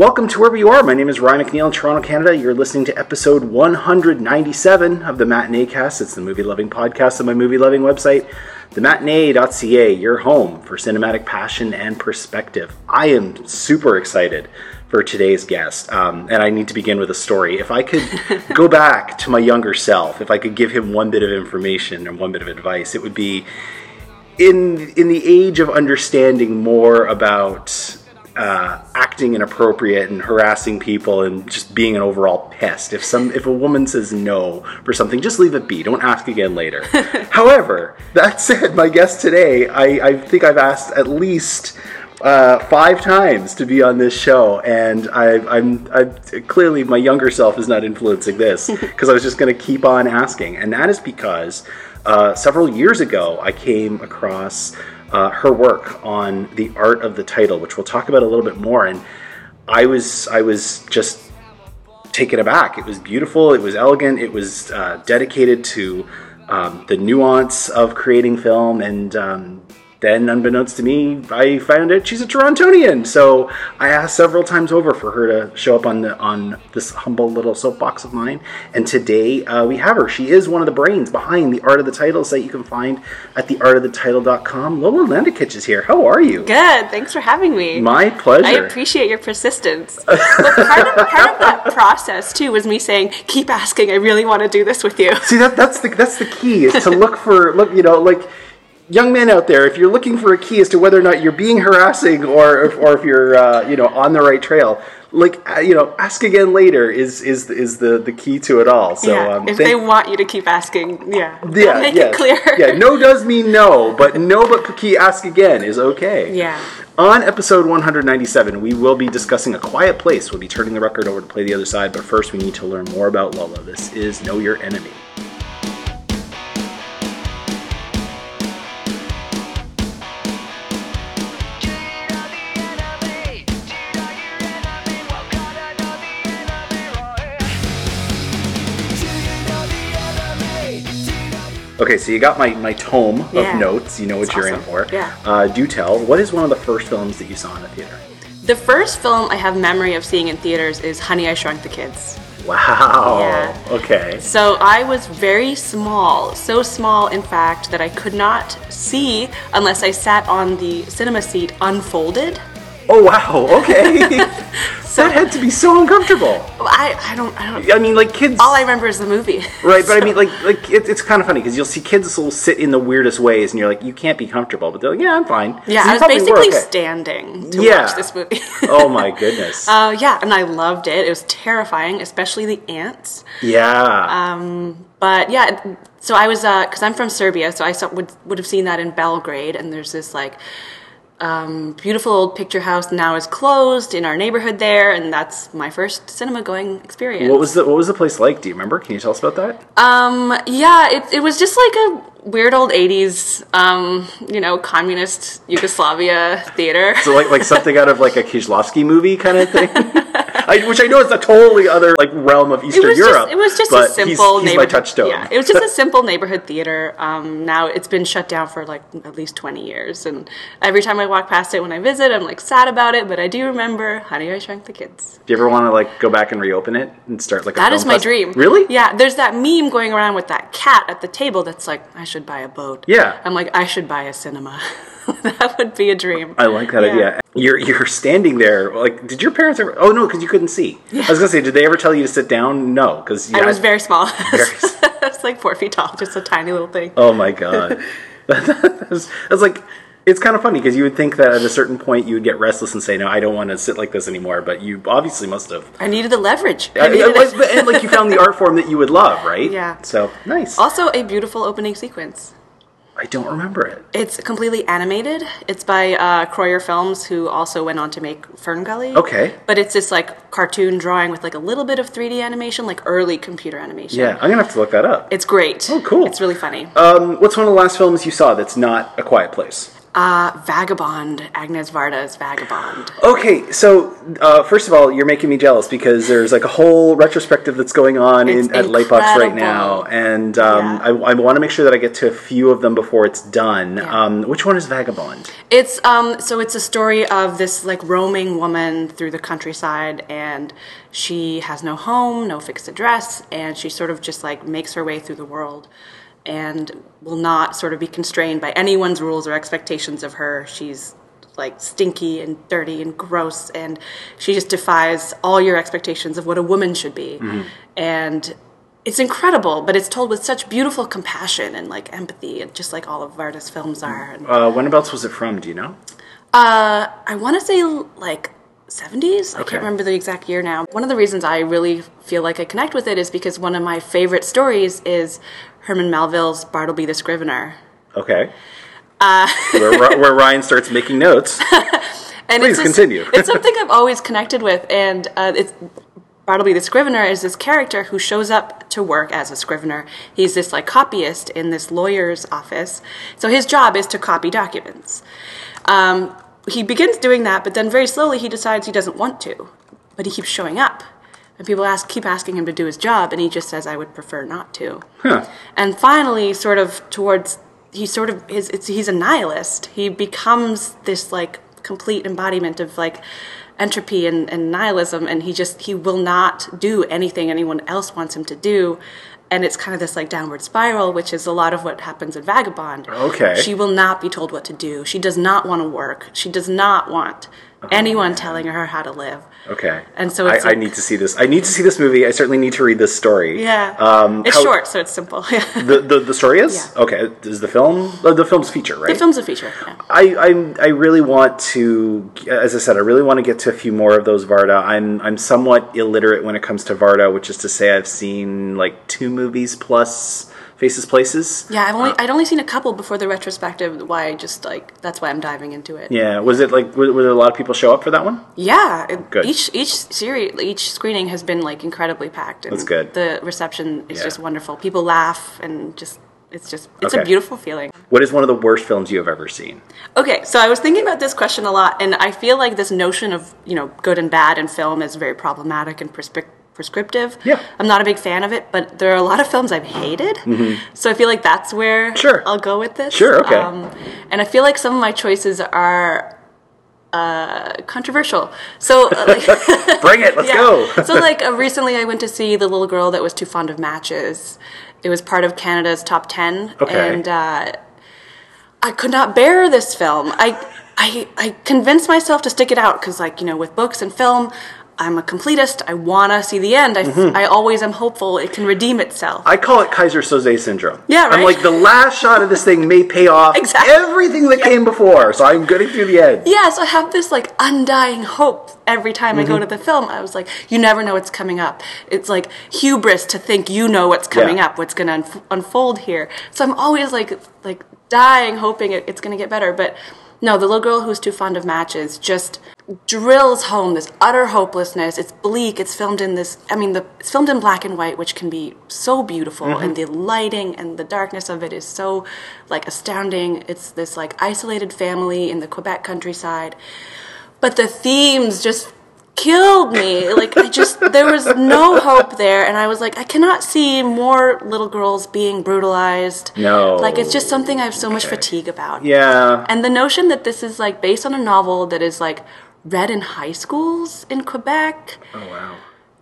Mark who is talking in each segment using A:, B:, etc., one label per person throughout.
A: Welcome to wherever you are. My name is Ryan McNeil in Toronto, Canada. You're listening to episode 197 of the Matinee Cast. It's the movie loving podcast on my movie loving website, thematinee.ca, your home for cinematic passion and perspective. I am super excited for today's guest, um, and I need to begin with a story. If I could go back to my younger self, if I could give him one bit of information and one bit of advice, it would be in in the age of understanding more about uh, acting inappropriate and harassing people and just being an overall pest. If some if a woman says no for something, just leave it be. Don't ask again later. However, that said, my guest today, I, I think I've asked at least uh, five times to be on this show, and I, I'm, I'm clearly my younger self is not influencing this because I was just going to keep on asking, and that is because uh, several years ago I came across uh, her work on the art of the title, which we'll talk about a little bit more, and I was I was just taken aback. It was beautiful. It was elegant. It was uh, dedicated to um, the nuance of creating film and um, then, unbeknownst to me, I found out she's a Torontonian. So I asked several times over for her to show up on the on this humble little soapbox of mine. And today uh, we have her. She is one of the brains behind the Art of the Title site you can find at theartofthetitle.com. Lola Landekic is here. How are you?
B: Good. Thanks for having me.
A: My pleasure.
B: I appreciate your persistence. but part of, part of that process too was me saying, "Keep asking. I really want to do this with you."
A: See that that's the that's the key is to look for look you know like young men out there, if you're looking for a key as to whether or not you're being harassing or if, or if you're uh, you know on the right trail, like uh, you know, ask again later is is is the the key to it all. So
B: yeah,
A: um,
B: if
A: thank-
B: they want you to keep asking, yeah,
A: yeah,
B: make
A: yes.
B: it clear.
A: yeah, no does mean no, but no but key ask again is okay.
B: Yeah.
A: On episode 197, we will be discussing A Quiet Place. We'll be turning the record over to play the other side, but first we need to learn more about Lola. This is Know Your Enemy. Okay, so you got my, my tome
B: Yeah.
A: of notes. You know what you're in
B: awesome.
A: for.
B: Yeah.
A: Uh, do tell, what is one of the first films that you saw in the theater?
B: The first film I have memory of seeing in theaters is Honey, I Shrunk the Kids.
A: Wow.
B: Yeah.
A: Okay.
B: So I was very small, so small in fact that I could not see unless I sat on the cinema seat unfolded.
A: Oh wow. Okay.
B: So
A: that had to be so uncomfortable.
B: I, I don't I don't
A: I mean, like kids.
B: all I remember is the movie.
A: Right, but I mean, like, like it, it's kind of funny because you'll see kids will sit in the weirdest ways, and you're like, you can't be comfortable, but they're like, yeah, I'm fine.
B: Yeah, I was basically
A: okay.
B: standing to
A: Yeah.
B: watch this movie.
A: oh my goodness.
B: uh, yeah, and I loved it. It was terrifying, especially the ants.
A: yeah.
B: Um, But yeah, so I was because I'm from Serbia, so I saw, would would have seen that in Belgrade, and there's this like um, beautiful old picture house now is closed in our neighborhood there, and that's my first cinema going experience.
A: what was the What was the place like? Do you remember? Can you tell us about that?
B: Um, yeah, it, it was just like a weird old 80s, um, you know, communist Yugoslavia theater.
A: So like like something out of like a Kieślowski movie kind of thing. I, which I know is a totally other like realm of Eastern
B: it
A: Europe.
B: just it was just a simple
A: he's, he's my
B: neighborhood
A: touchstone.
B: Yeah, it was just a simple neighborhood theater. Um, now it's been shut down for like at least twenty years, and every time I walk past it when I visit, I'm like sad about it. But I do remember Honey, I Shrunk the Kids.
A: Do you ever want to like go back and reopen it and start like a
B: That is my
A: fest-
B: dream.
A: Really?
B: Yeah. There's that meme going around with that cat at the table that's like, I should buy a boat.
A: Yeah.
B: I'm like, I should buy a cinema. that would be a dream.
A: I like that
B: Yeah.
A: idea. You're you're standing there. Like, did your parents ever? Oh no, because you couldn't see. I was gonna say, did they ever tell you to sit down? No, because
B: I was very small.
A: Very
B: I was like four feet tall, just a tiny little thing.
A: Oh my god, that's, that's like. It's kind of funny because you would think that at a certain point you would get restless and say, "No, I don't want to sit like this anymore." But you obviously must have.
B: I needed the leverage. I
A: I- I was-
B: it.
A: and like you found the art form that you would love, right?
B: Yeah.
A: So nice.
B: Also, a beautiful opening sequence.
A: I don't remember it.
B: It's completely animated. It's by uh, Kroyer Films, who also went on to make Fern Gully.
A: Okay.
B: But it's this like cartoon drawing with like a little bit of 3D animation, like early computer animation.
A: Yeah, I'm gonna have to look that up.
B: It's great.
A: Oh, cool.
B: It's really funny.
A: Um, what's one of the last films you saw that's not A Quiet Place?
B: Uh, Vagabond, Agnes Varda's Vagabond.
A: Okay, so uh, first of all, you're making me jealous because there's like a whole retrospective that's going on in, at Lightbox right now, and um,
B: Yeah.
A: I, I want to make sure that I get to a few of them before it's done.
B: Yeah.
A: Um, which one is Vagabond?
B: It's um so it's a story of this like roaming woman through the countryside and she has no home, no fixed address, and she sort of just like makes her way through the world and will not sort of be constrained by anyone's rules or expectations of her. She's like stinky and dirty and gross and she just defies all your expectations of what a woman should be. And it's incredible, but it's told with such beautiful compassion and like empathy, and just like all of Varda's films are. And,
A: Uh, whenabouts was it from? Do you know?
B: uh, I want to say like 70s. I can't remember the exact year now. One of the reasons I really feel like I connect with it is because one of my favorite stories is Herman Melville's Bartleby the Scrivener.
A: Okay.
B: Uh,
A: where, where Ryan starts making notes.
B: And
A: Please
B: it's just-
A: continue.
B: it's something I've always connected with, and uh, it's Bartleby the Scrivener is this character who shows up to work as a scrivener. He's this like copyist in this lawyer's office, so his job is to copy documents. Um, he begins doing that, but then very slowly he decides he doesn't want to, but he keeps showing up. And people ask, keep asking him to do his job, and he just says, "I would prefer not to."
A: Huh.
B: And finally, sort of towards he sort of his, it's, he's a nihilist. He becomes this like complete embodiment of like entropy and, and nihilism, and he just he will not do anything anyone else wants him to do. And it's kind of this like downward spiral, which is a lot of what happens in Vagabond.
A: Okay.
B: She will not be told what to do. She does not want to work. She does not want anyone telling her how to live.
A: Okay.
B: And so
A: I,
B: it's
A: I
B: like-
A: need to see this. I need to see this movie. I certainly need to read this story.
B: Yeah.
A: Um,
B: it's
A: how-
B: short, so it's simple.
A: The, the the story is
B: Yeah.
A: okay. Is the film uh, the film's feature right?
B: the film's a feature. Yeah.
A: I, I I really want to, as I said, I really want to get to a few more of those Varda. I'm I'm somewhat illiterate when it comes to Varda, which is to say I've seen like two movies plus Faces Places.
B: Yeah, I've only uh, I'd only seen a couple before the retrospective. Why I just like that's why I'm diving into it.
A: Yeah, was it like were, were there a lot of people show up for that one?
B: Yeah, it- oh,
A: Good.
B: each each series each screening has been like incredibly packed. And
A: That's good.
B: The reception is
A: Yeah.
B: just wonderful. People laugh and just it's just it's
A: Okay.
B: a beautiful feeling.
A: What is one of the worst films you have ever seen?
B: Okay, so I was thinking about this question a lot, and I feel like this notion of you know good and bad in film is very problematic and prescrip- prescriptive.
A: Yeah.
B: I'm not a big fan of it, but there are a lot of films I've hated, so I feel like that's where
A: Mm-hmm. Sure.
B: I'll go with this.
A: Sure, okay.
B: Um, and I feel like some of my choices are uh, controversial. So, uh, like,
A: Bring it, let's go.
B: so like uh, recently, I went to see the little girl that was too fond of matches. It was part of Canada's top ten,
A: Okay.
B: and uh, I could not bear this film. I I I convinced myself to stick it out because, like you know, with books and film. I'm a completist. I want to see the end. I,
A: Mm-hmm.
B: I always am hopeful it can redeem itself.
A: I call it Keyser Soze syndrome.
B: Yeah, right.
A: I'm like the last shot of this thing may pay off
B: Exactly.
A: everything that came before, so I'm getting through the end.
B: yeah, so I have this like undying hope every time I go
A: Mm-hmm.
B: to the film. I was like, you never know what's coming up. It's like hubris to think you know what's coming
A: Yeah.
B: up, what's going to unf- unfold here. So I'm always like like dying, hoping it, it's going to get better. But no, the little girl who's too fond of matches just drills home this utter hopelessness. It's bleak. It's filmed in this. I mean, the it's filmed in black and white, which can be so beautiful,
A: Mm-hmm.
B: and the lighting and the darkness of it is so like astounding. It's this like isolated family in the Quebec countryside, but the themes just killed me. Like I just there was no hope there, and I was like, I cannot see more little girls being brutalized.
A: No.
B: like it's just something I have so much fatigue about.
A: Yeah.
B: And the notion that this is like based on a novel that is like read in high schools in Quebec
A: Oh wow.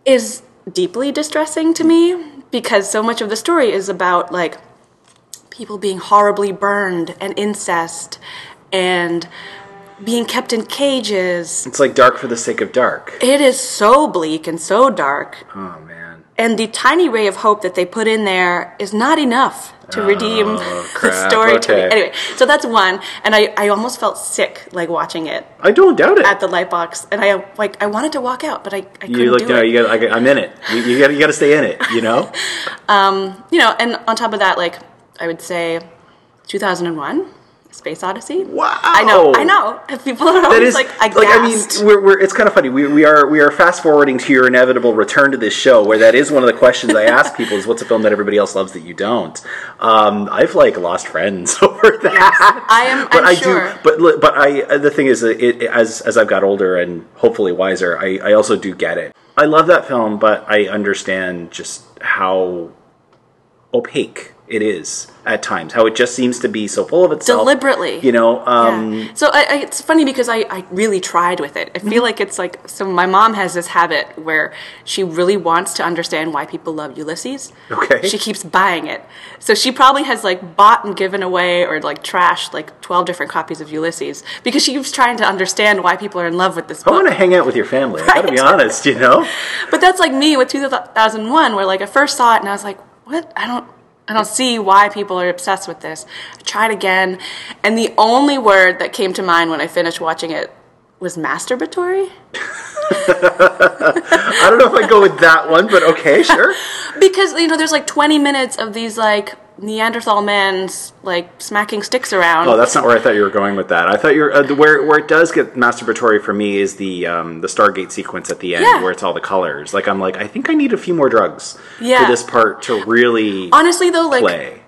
B: is deeply distressing to me because so much of the story is about like people being horribly burned and incest and being kept in cages.
A: It's like dark for the sake of dark.
B: It is so bleak and so dark.
A: Oh.
B: And the tiny ray of hope that they put in there is not enough to redeem the
A: Oh, crap,
B: story to me. Anyway, so that's one. And I, I almost felt sick like watching it
A: I don't doubt it.
B: at the Lightbox. And I like I wanted to walk out, but I, I couldn't
A: you like
B: do
A: no,
B: it.
A: you got. I, I'm in it. You, you got. You got to stay in it. You know.
B: um, you know, and on top of that, like I would say 2001, Space Odyssey.
A: Wow.
B: I know, I know. People are always
A: is
B: like,
A: like,
B: aghast.
A: I mean, we're, we're, it's kind of funny. We, we are we are fast forwarding to your inevitable return to this show, where that is one of the questions I ask people: is what's a film that everybody else loves that you don't? Um, I've like lost friends over that.
B: I am-
A: but
B: I'm
A: I
B: sure.
A: do. But but I uh, the thing is, it, it- as as I've got older and hopefully wiser, I, I also do get it. I love that film, but I understand just how opaque it is at times. How it just seems to be so full of itself,
B: Deliberately.
A: You know. Um,
B: Yeah. So I, I, it's funny because I, I really tried with it. I feel like it's like so. My mom has this habit where she really wants to understand why people love Ulysses.
A: Okay.
B: She keeps buying it, so she probably has like bought and given away or like trashed like twelve different copies of Ulysses because she keeps trying to understand why people are in love with this book.
A: I want to hang out with your family. I gotta be honest, you know.
B: But that's like me with 2001, where like I first saw it and I was like, what? I don't. I don't see why people are obsessed with this. I tried again, and the only word that came to mind when I finished watching it was masturbatory.
A: I don't know if I go with that one, but okay, sure.
B: Because you know, there's like 20 minutes of these like Neanderthal man's like smacking sticks around.
A: Oh, that's not where I thought you were going with that. I thought you're uh, where where it does get masturbatory for me is the um, the Stargate sequence at the end
B: Yeah.
A: where it's all the colors. Like I'm like I think I need a few more drugs
B: Yeah.
A: for this part to really
B: Honestly, though, like
A: play.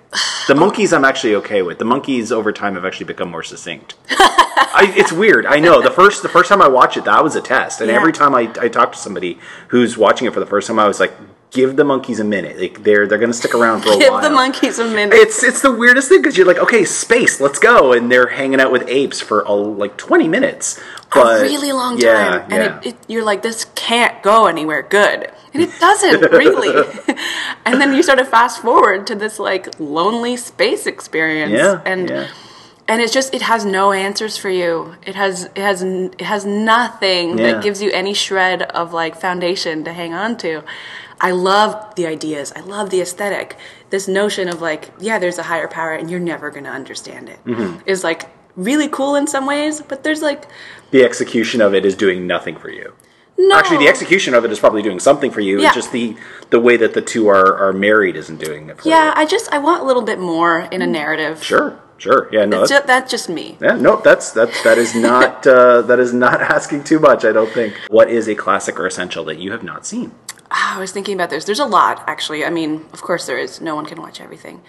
A: The monkeys I'm actually okay with. The monkeys over time have actually become more succinct. I, it's weird. I know. The first the first time I watched it, that was a test. And
B: Yeah.
A: every time I, I talk to somebody who's watching it for the first time, I was like, give the monkeys a minute. Like they're they're gonna stick around for a
B: give
A: while.
B: Give the monkeys a minute.
A: It's it's the weirdest thing because you're like, okay, space, let's go, and they're hanging out with apes for a, like 20 minutes. But
B: a really long time,
A: yeah,
B: and
A: yeah.
B: It, it, you're like, this can't go anywhere good, and it doesn't really. and then you sort of fast forward to this like lonely space experience,
A: Yeah,
B: and
A: yeah.
B: and it's just it has no answers for you. It has it has it has nothing that gives you any shred of like foundation to hang on to. I love the ideas. I love the aesthetic. This notion of like, yeah, there's a higher power, and you're never going to understand it. Is
A: Mm-hmm.
B: like really cool in some ways, but there's like
A: the execution of it is doing nothing for you.
B: no.
A: Actually, the execution of it is probably doing something for you.
B: Yeah.
A: It's just the the way that the two are, are married isn't doing it for
B: Yeah,
A: you.
B: I just I want a little bit more in a narrative.
A: Sure, sure. Yeah, no, that's,
B: ju- that's just me.
A: yeah, no, that's that's that is not uh, that is not asking too much. I don't think. What is a classic or essential that you have not seen?
B: Ah, I was thinking about this. There's a lot, actually. I mean, of course there is. No one can watch everything.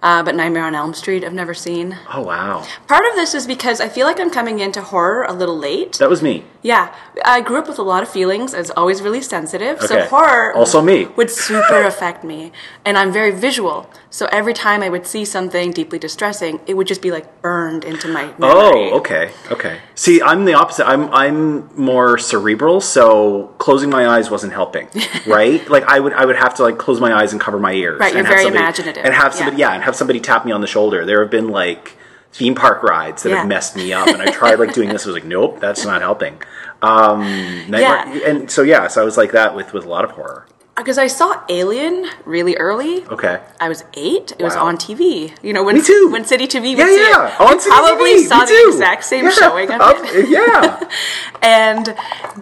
B: Uh, but Nightmare on Elm Street, I've never seen.
A: Oh wow,
B: Part of this is because I feel like I'm coming into horror a little late.
A: that was me.
B: Yeah, I grew up with a lot of feelings. I was always really sensitive,
A: okay.
B: so horror
A: Also me.
B: would super affect me. And I'm very visual, so every time I would see something deeply distressing, it would just be like burned into my memory.
A: Oh, okay, okay. See, I'm the opposite. I'm I'm more cerebral, so closing my eyes wasn't helping, right? like I would I would have to like close my eyes and cover my ears.
B: Right, you're
A: and have
B: very
A: somebody-
B: imaginative,
A: and have
B: yeah.
A: somebody yeah. and have somebody tap me on the shoulder. There have been like theme park rides that
B: Yeah.
A: have messed me up, and I tried like doing this. I was like, nope, that's not helping. Um,
B: Yeah.
A: and so yeah, so I was like that with with a lot of horror.
B: Because I saw Alien really early.
A: Okay.
B: I was eight. It was on TV. You know when
A: Me too.
B: when City TV would
A: Yeah,
B: see
A: yeah.
B: it.
A: On CCTV,
B: probably
A: me
B: saw the
A: too.
B: exact same
A: Yeah,
B: showing of
A: up-
B: it.
A: Yeah.
B: And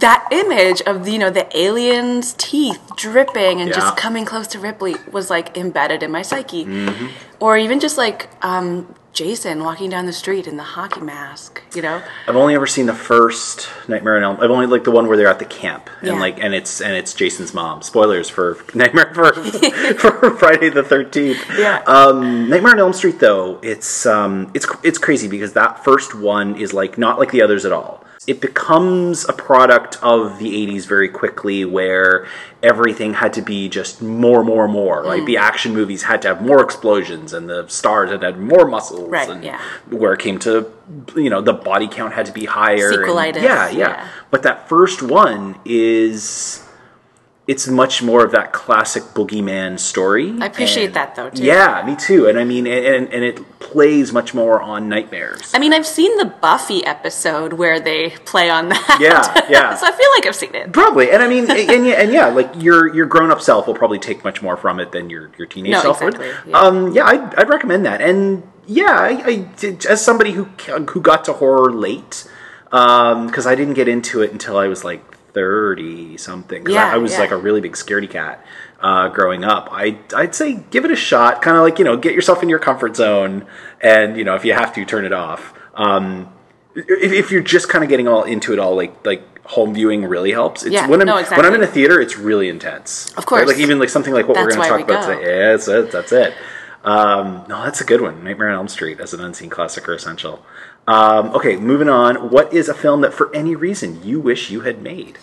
B: that image of you know the alien's teeth dripping and
A: Yeah.
B: just coming close to Ripley was like embedded in my psyche.
A: Mm-hmm.
B: Or even just like um, Jason walking down the street in the hockey mask. You know.
A: I've only ever seen the first Nightmare on Elm. I've only like the one where they're at the camp and
B: Yeah.
A: like and it's and it's Jason's mom. Spoilers for Nightmare for, for Friday the Thirteenth.
B: Yeah.
A: Um, Nightmare on Elm Street though it's um it's it's crazy because that first one is like not like the others at all. It becomes a product of the 80s very quickly where everything had to be just more, more, more. Like
B: Mm.
A: the action movies had to have more explosions and the stars had to have more muscles.
B: Right,
A: and
B: yeah.
A: Where it came to, you know, the body count had to be higher. and- yeah, yeah,
B: yeah.
A: But that first one is. It's much more of that classic boogeyman story.
B: I appreciate
A: and-
B: that, though, too.
A: Yeah, me too. And I mean, and, and it plays much more on nightmares.
B: I mean, I've seen the Buffy episode where they play on that.
A: Yeah, yeah.
B: so I feel like I've seen it.
A: Probably, and I mean, and, and yeah, and yeah, like your your grown up self will probably take much more from it than your your teenage
B: No,
A: self
B: exactly,
A: would.
B: yeah.
A: Um, yeah, I'd, I'd recommend that, and yeah, I, I as somebody who who got to horror late, because I didn't get into it until I was like thirty something. 'Cause
B: Yeah,
A: I, I was
B: yeah.
A: like a really big scaredy cat uh, growing up. I I'd say give it a shot. Kind of like you know, get yourself in your comfort zone, and you know, if you have to, turn it off. Um, if, if you're just kind of getting all into it all, like like home viewing really helps. It's
B: Yeah,
A: when I'm
B: no,
A: when. I'm in a theater, it's really intense.
B: Of course.
A: like even like something like what we're going to talk about
B: go.
A: today. Yeah, that's it. That's it. Um, no, that's a good one. Nightmare on Elm Street as an unseen classic or essential. Um, okay, moving on. What is a film that, for any reason, you wish you had made?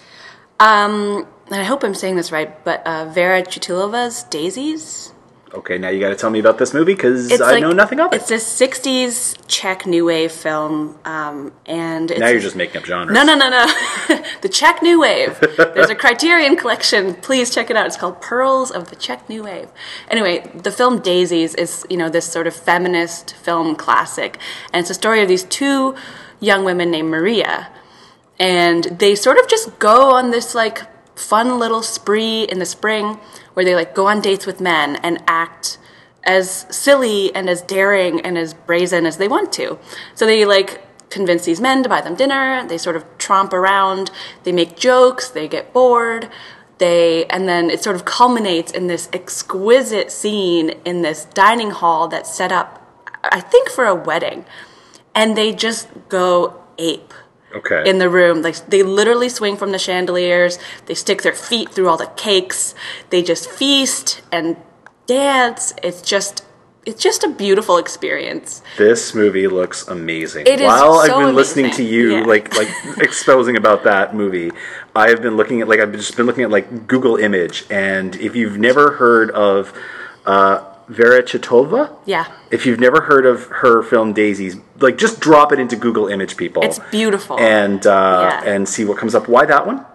B: Um, and I hope I'm saying this right, but uh, Vera Chytilova's Daisies.
A: Okay, now you got to tell me about this movie because I
B: like-
A: know nothing of it.
B: It's a '60s Czech new wave film, um, and it's
A: now you're just making up genres.
B: No, no, no, no. the Czech New Wave. There's a Criterion collection. Please check it out. It's called Pearls of the Czech New Wave. Anyway, the film Daisies is, you know, this sort of feminist film classic. And it's a story of these two young women named Maria. And they sort of just go on this, like, fun little spree in the spring where they, like, go on dates with men and act as silly and as daring and as brazen as they want to. So they like convince these men to buy them dinner. They sort of tromp around. They make jokes. They get bored. They and then it sort of culminates in this exquisite scene in this dining hall that's set up, I think, for a wedding, and they just go ape
A: Okay.
B: in the room. Like they literally swing from the chandeliers. They stick their feet through all the cakes. They just feast and dance. It's just it's just a beautiful experience.
A: this movie looks amazing.
B: It is
A: While I've
B: so
A: been listening to you,
B: Yeah.
A: like like exposing about that movie, I've been looking at like I've just been looking at like Google Image, and if you've never heard of uh, Vera Chitova,
B: Yeah.
A: if you've never heard of her film Daisies, like just drop it into Google Image, people.
B: It's beautiful.
A: and uh,
B: Yeah.
A: and see what comes up. Why that one?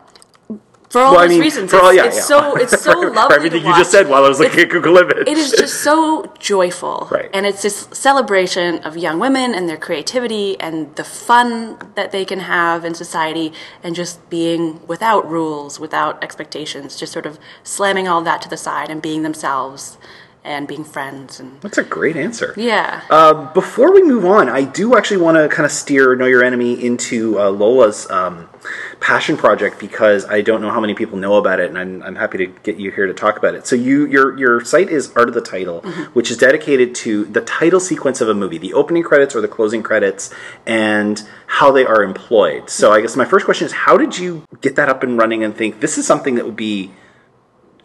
B: For all
A: Well, I
B: those
A: mean,
B: reasons,
A: for
B: it's,
A: all- yeah,
B: it's
A: yeah.
B: so it's so
A: For
B: lovely.
A: everything you just said while I was looking at Google Image.
B: It is just so joyful.
A: Right.
B: And it's this celebration of young women and their creativity and the fun that they can have in society and just being without rules, without expectations, just sort of slamming all that to the side and being themselves and being friends and
A: That's a great answer.
B: yeah.
A: Uh, before we move on, I do actually want to kind of steer Know Your Enemy into uh, Lola's um, passion project because I don't know how many people know about it, and I'm, I'm happy to get you here to talk about it. So, you your your site is Art of the Title, which is dedicated to the title sequence of a movie, the opening credits or the closing credits, and how they are employed. So, I guess my first question is, how did you get that up and running and think this is something that would be,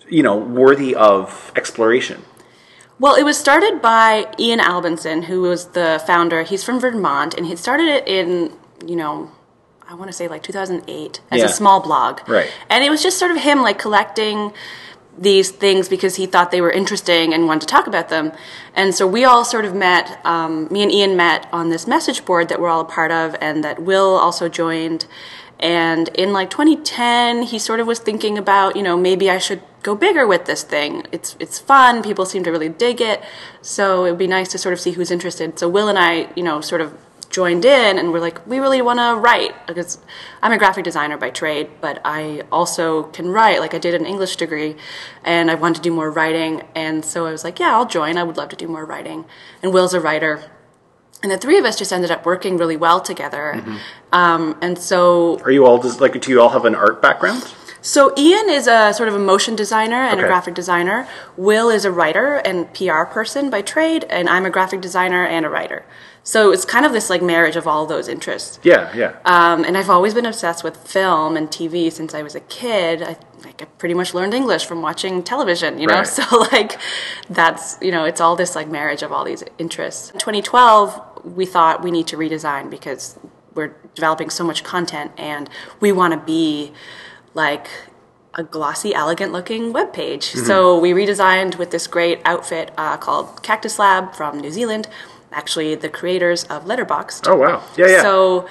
A: you know, worthy of exploration?
B: Well, it was started by Ian Albinson, who was the founder. He's from Vermont, and he started it in, you know, I want to say like 2008 as
A: Yeah.
B: a small blog.
A: Right.
B: And it was just sort of him like collecting these things because he thought they were interesting and wanted to talk about them. And so we all sort of met, um, me and Ian met on this message board that we're all a part of and that Will also joined. And in like 2010, he sort of was thinking about, you know, maybe I should go bigger with this thing. It's it's fun. People seem to really dig it. So it would be nice to sort of see who's interested. So Will and I, you know, sort of joined in and we're like, we really want to write because I'm a graphic designer by trade, but I also can write. Like I did an English degree, and I wanted to do more writing. And so I was like, yeah, I'll join. I would love to do more writing. And Will's a writer. And the three of us just ended up working really well together. Um, and so
A: Are you all just like? Do you all have an art background?
B: so Ian is a sort of a motion designer and
A: Okay.
B: a graphic designer. Will is a writer and PR person by trade, and I'm a graphic designer and a writer. So it's kind of this like marriage of all those interests.
A: Yeah, yeah.
B: Um, and I've always been obsessed with film and TV since I was a kid. I, like, I pretty much learned English from watching television, you know?
A: Right.
B: So, like, that's, you know, it's all this, like, marriage of all these interests. In 2012, we thought we need to redesign because we're developing so much content and we want to be, like, a glossy, elegant looking web page.
A: Mm-hmm.
B: So we redesigned with this great outfit uh, called Cactus Lab from New Zealand, actually the creators of Letterboxd.
A: oh wow. Yeah, yeah.
B: So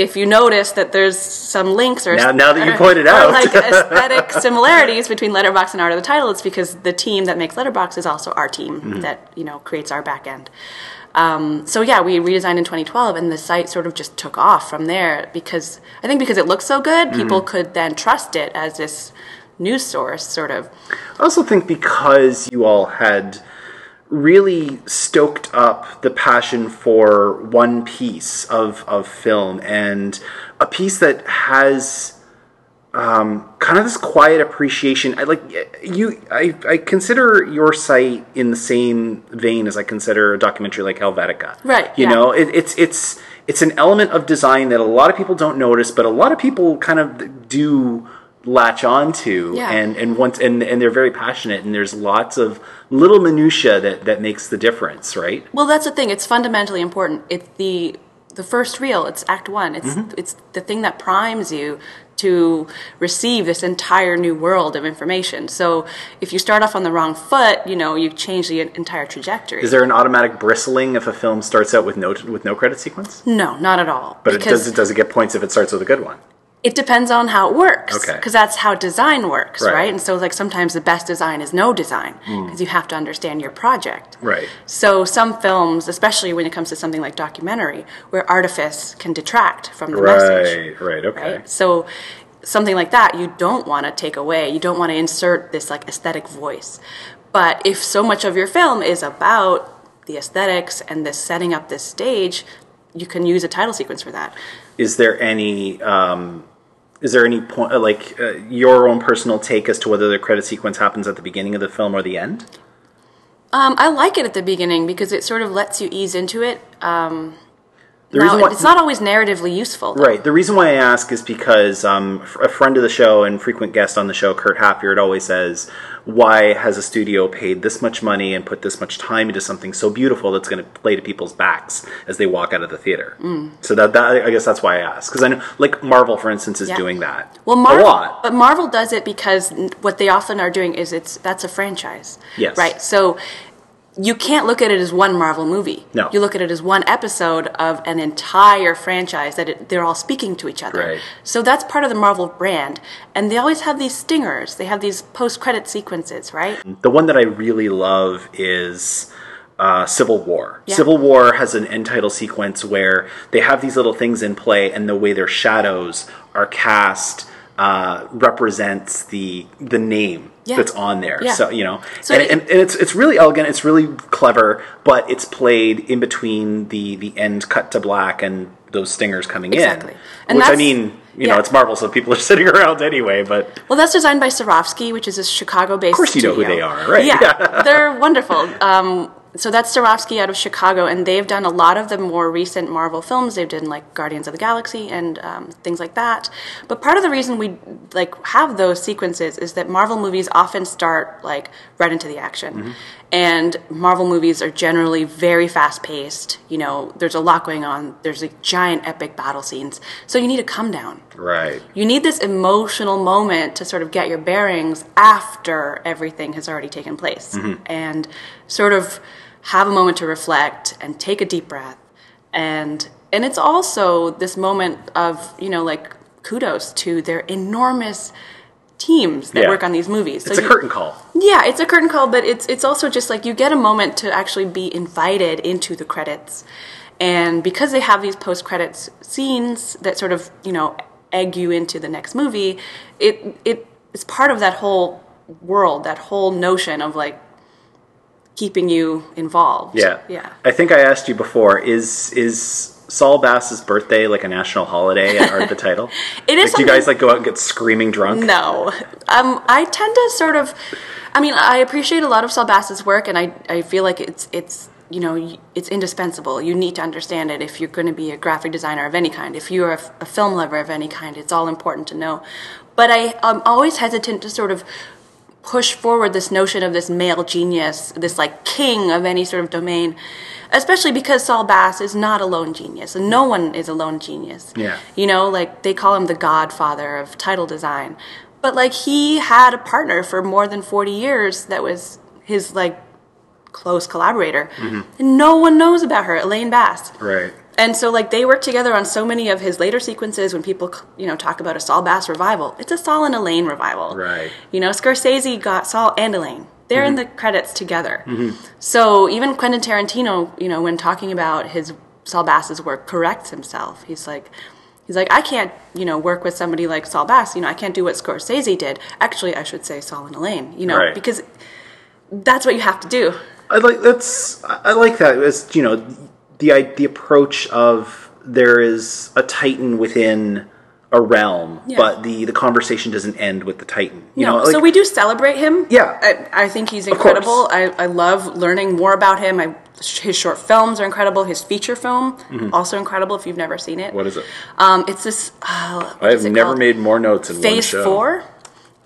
B: if you notice that there's some links or
A: Now- now that you pointed out.
B: like aesthetic similarities between Letterboxd and Art of the Title, it's because the team that makes Letterboxd is also our team
A: Mm-hmm.
B: that you know creates our back end. Um, so yeah, we redesigned in 2012, and the site sort of just took off from there because I think because it looked so good,
A: Mm-hmm.
B: people could then trust it as this news source, sort of.
A: I also think because you all had really stoked up the passion for one piece of, of film and a piece that has um, kind of this quiet appreciation. I like you. I, I consider your site in the same vein as I consider a documentary like Helvetica.
B: Right,
A: You
B: yeah.
A: know, it, it's it's it's an element of design that a lot of people don't notice, but a lot of people kind of do latch onto
B: Yeah.
A: and and once and and they're very passionate and there's lots of little minutia that that makes the difference right
B: Well, that's the thing. It's fundamentally important. It's the the first reel. It's Act One. It's mm-hmm. it's the thing that primes you to receive this entire new world of information. So if you start off on the wrong foot, you know you change the entire trajectory.
A: is there an automatic bristling if a film starts out with no with no credit sequence
B: no, not at all.
A: but it does it does it get points if it starts with a good one
B: it depends on how it works.
A: Okay.
B: Because that's how design works,
A: Right.
B: right. And so like sometimes the best design is no design because you have to understand your project.
A: right
B: So some films, especially when it comes to something like documentary, where artifice can detract from the message.
A: right right okay
B: right? So something like that you don't want to take away. You don't want to insert this like aesthetic voice. But if so much of your film is about the aesthetics and this setting up this stage, you can use a title sequence for that.
A: is there any um is there any point uh, like uh, your own personal take as to whether the credit sequence happens at the beginning of the film or the end
B: Um, I like it at the beginning because it sort of lets you ease into it. Um,
A: The
B: now,
A: reason why-
B: it's not always narratively useful. though.
A: Right. The reason why I ask is because um, a friend of the show and frequent guest on the show, Kurt Halfyard, always says, "Why has a studio paid this much money and put this much time into something so beautiful that's going to play to people's backs as they walk out of the theater?"
B: Mm.
A: So that, that I guess that's why I ask because I know, like Marvel, for instance, is
B: Yeah.
A: doing that
B: Well,
A: a
B: Marvel,
A: lot.
B: but Marvel does it because what they often are doing is it's that's a franchise.
A: Yes.
B: Right. So you can't look at it as one Marvel movie.
A: No.
B: You look at it as one episode of an entire franchise that it, they're all speaking to each other.
A: Right.
B: So that's part of the Marvel brand, and they always have these stingers. They have these post-credit sequences, right?
A: The one that I really love is uh, Civil War.
B: Yeah.
A: Civil War has an end title sequence where they have these little things in play, and the way their shadows are cast uh, represents the the name
B: Yeah.
A: that's on there.
B: Yeah.
A: So you know,
B: So
A: and,
B: it-
A: and, and it's it's really elegant. It's really clever, but it's played in between the the end cut to black and those stingers coming
B: Exactly.
A: in.
B: And
A: which I mean, you know, it's Marvel, so people are sitting around anyway. But
B: Well, that's designed by Sarofsky, which is a Chicago-based. Of
A: course you know who they are, right?
B: Yeah, they're wonderful. Um, so that's Sarofsky out of Chicago, and they've done a lot of the more recent Marvel films. They've done like Guardians of the Galaxy and um, things like that. But part of the reason we like have those sequences is that Marvel movies often start like right into the action,
A: Mm-hmm.
B: And Marvel movies are generally very fast-paced. You know, there's a lot going on. There's like giant epic battle scenes, so you need a come down
A: right,
B: you need this emotional moment to sort of get your bearings after everything has already taken place mm-hmm. and sort of have a moment to reflect and take a deep breath and and it's also this moment of you know like kudos to their enormous teams that
A: Yeah.
B: work on these movies So it's
A: a
B: you-
A: curtain call.
B: Yeah, it's a curtain call, but it's it's also just like you get a moment to actually be invited into the credits, and because they have these post credits scenes that sort of you know egg you into the next movie, it it is part of that whole world, that whole notion of like keeping you involved.
A: Yeah.
B: yeah.
A: I think I asked you before, is is Saul Bass's birthday like a national holiday at Art the Title?
B: It is
A: Like, do you guys like go out and get screaming drunk?
B: No, um, I tend to sort of. I mean, I appreciate a lot of Saul Bass's work, and I I feel like it's it's you know it's indispensable. You need to understand it if you're going to be a graphic designer of any kind. If you're a film lover of any kind, it's all important to know. But I I'm always hesitant to sort of push forward this notion of this male genius, this like king of any sort of domain, especially because Saul Bass is not a lone genius, and no one is a lone genius.
A: Yeah.
B: You know, like they call him the godfather of title design. But like he had a partner for more than 40 years that was his like close collaborator. Mm-hmm. And no one knows about her, Elaine Bass.
A: Right.
B: And so like they work together on so many of his later sequences when people you know talk about a Saul Bass revival. It's a Saul and Elaine revival.
A: Right.
B: You know, Scorsese got Saul and Elaine. They're in mm-hmm. the credits together. Mm-hmm. So even Quentin Tarantino, you know, when talking about his Saul Bass's work, corrects himself. He's like, he's like, I can't, you know, work with somebody like Saul Bass. You know, I can't do what Scorsese did. Actually, I should say Saul and Elaine. You know,
A: Right.
B: because that's what you have to do.
A: I like that's I I like that It's you know the the approach of there is a titan within a realm,
B: Yeah.
A: but the the conversation doesn't end with the Titan. You
B: no,
A: know, like,
B: so we do celebrate him.
A: Yeah.
B: I, I think he's incredible. I, I love learning more about him. I, his short films are incredible. His feature film also incredible. If you've never seen it,
A: Mm-hmm. what is it?
B: um, it's this. Uh,
A: I have never
B: called?
A: made more notes in one
B: Phase
A: show.
B: Four.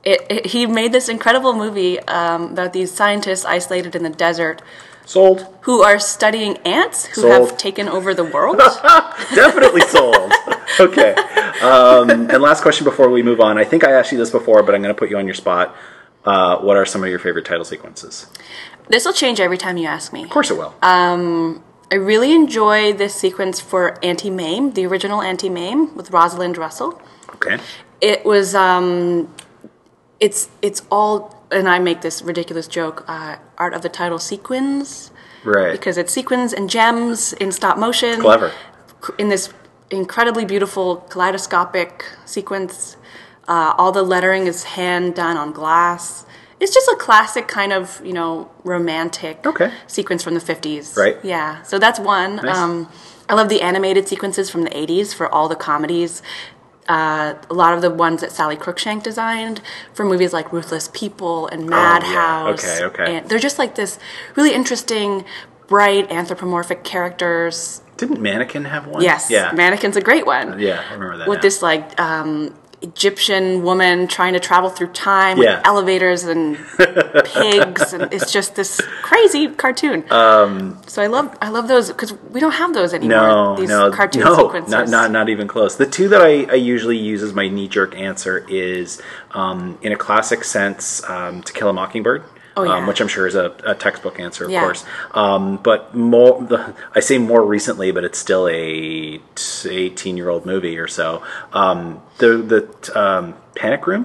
B: It, it, he made this incredible movie um, about these scientists isolated in the desert
A: Sold.
B: who are studying ants who
A: Sold.
B: have taken over the world.
A: Definitely sold. okay. Um, and last question before we move on. I think I asked you this before, but I'm going to put you on your spot. Uh, what are some of your favorite title sequences?
B: this will change every time you ask me.
A: Of course, it will.
B: I really enjoy this sequence for Auntie Mame, the original Auntie Mame with Rosalind Russell.
A: okay.
B: It was, um, it's it's all, and I make this ridiculous joke, uh, art of the title sequins
A: Right.
B: because it's sequins and gems in stop motion.
A: Clever.
B: in this incredibly beautiful kaleidoscopic sequence. Uh, all the lettering is hand done on glass. It's just a classic kind of you know romantic
A: Okay.
B: sequence from the fifties.
A: Right.
B: Yeah. So that's one.
A: Nice.
B: Um, I love the animated sequences from the eighties for all the comedies. Uh, a lot of the ones that Sally Cruikshank designed for movies like Ruthless People and Madhouse.
A: Oh, Okay, okay.
B: And they're just like this really interesting, bright, anthropomorphic characters
A: Didn't Mannequin have one?
B: Yes,
A: Yeah.
B: Mannequin's a great one.
A: yeah, I remember that.
B: With
A: now.
B: this like um, Egyptian woman trying to travel through time
A: Yeah.
B: with elevators and pigs, and it's just this crazy cartoon. so I love I love those because we don't have those anymore.
A: No,
B: these
A: no,
B: cartoon
A: no,
B: sequences.
A: not not not even close. The two that I, I usually use as my knee jerk answer is, um, in a classic sense, um, To Kill a Mockingbird.
B: Oh, yeah.
A: um, which I'm sure is a, a textbook answer, of
B: Yeah.
A: course. Um, but more, the, I say more recently, but it's still a 18 year old movie or so. Um, the the um, Panic Room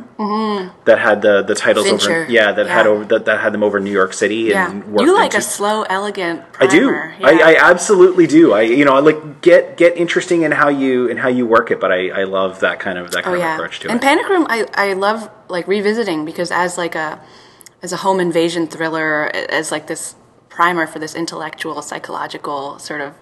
A: that had the the titles over,
B: Mm-hmm. Fincher.
A: yeah, that had over that, that had them over New York City and worked
B: you like
A: into-
B: a slow, elegant.
A: I do.
B: Primer.
A: I, I absolutely do. I you know I like get get interesting in how you in how you work it, but I, I love that kind of that kind
B: Oh
A: of approach to
B: and
A: it.
B: And Panic Room, I, I love like revisiting because as like a as a home invasion thriller, as like this primer for this intellectual, psychological sort of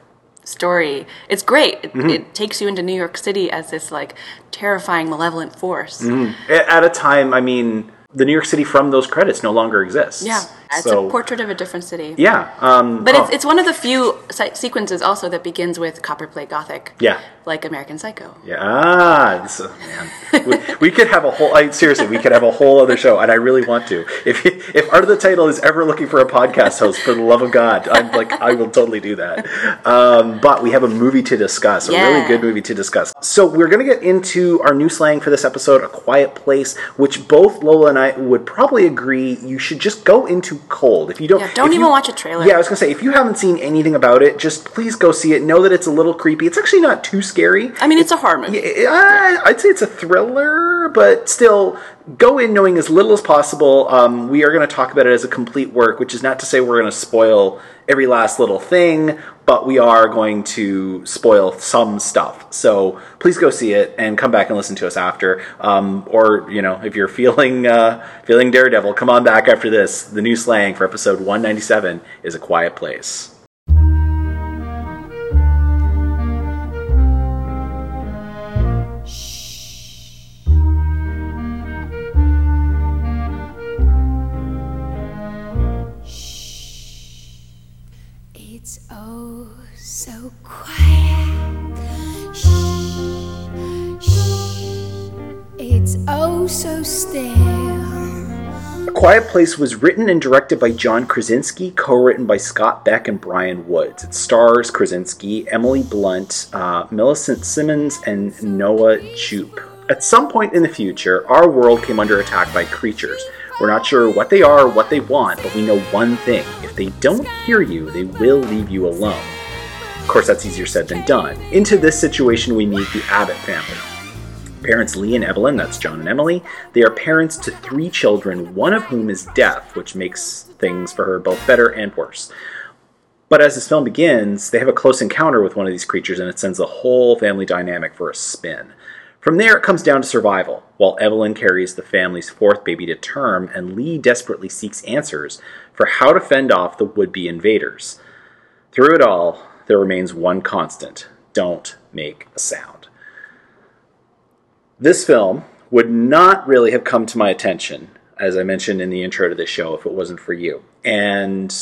B: story, it's great. It,
A: Mm-hmm.
B: it takes you into New York City as this like terrifying, malevolent force.
A: Mm-hmm. At a time, I mean, the New York City from those credits no longer exists.
B: Yeah, it's
A: so,
B: a portrait of a different city.
A: Yeah, um,
B: But
A: oh,
B: it's, it's one of the few se- sequences also that begins with copperplate Gothic.
A: Yeah.
B: Like American Psycho.
A: Yeah, ah, uh, man, we, we could have a whole. I, seriously, we could have a whole other show, and I really want to. If if Art of the Title is ever looking for a podcast host, for the love of God, I'm like, I will totally do that. Um, but we have a movie to discuss, a really good movie to discuss. So we're going to get into our new slang for this episode, "A Quiet Place," which both Lola and I would probably agree you should just go into cold. If you don't,
B: Yeah, don't even
A: you-
B: watch a trailer.
A: Yeah, I was gonna say if you haven't seen anything about it, just please go see it. Know that it's a little creepy. It's actually not too scary.
B: I mean, it's a horror movie.
A: I- I'd say it's a thriller, but still, go in knowing as little as possible. Um, we are going to talk about it as a complete work, which is not to say we're going to spoil every last little thing, but we are going to spoil some stuff. So please go see it and come back and listen to us after. Um, or you know, if you're feeling uh, feeling Daredevil, come on back after this. The new slang for episode 197 is a quiet place.
C: So still.
A: A Quiet Place was written and directed by John Krasinski, co-written by Scott Beck and Bryan Woods. It stars Krasinski, Emily Blunt, uh, Millicent Simmons, and Noah Jupe. At some point in the future, our world came under attack by creatures. We're not sure what they are or what they want, but we know one thing. If they don't hear you, they will leave you alone. Of course, that's easier said than done. Into this situation, we meet the Abbott family. Parents Lee and Evelyn, that's John and Emily, they are parents to three children, one of whom is deaf, which makes things for her both better and worse. But as this film begins, they have a close encounter with one of these creatures and it sends the whole family dynamic for a spin. From there, it comes down to survival, while Evelyn carries the family's fourth baby to term and Lee desperately seeks answers for how to fend off the would be invaders. Through it all, there remains one constant don't make a sound. This film would not really have come to my attention, as I mentioned in the intro to this show, if it wasn't for you. And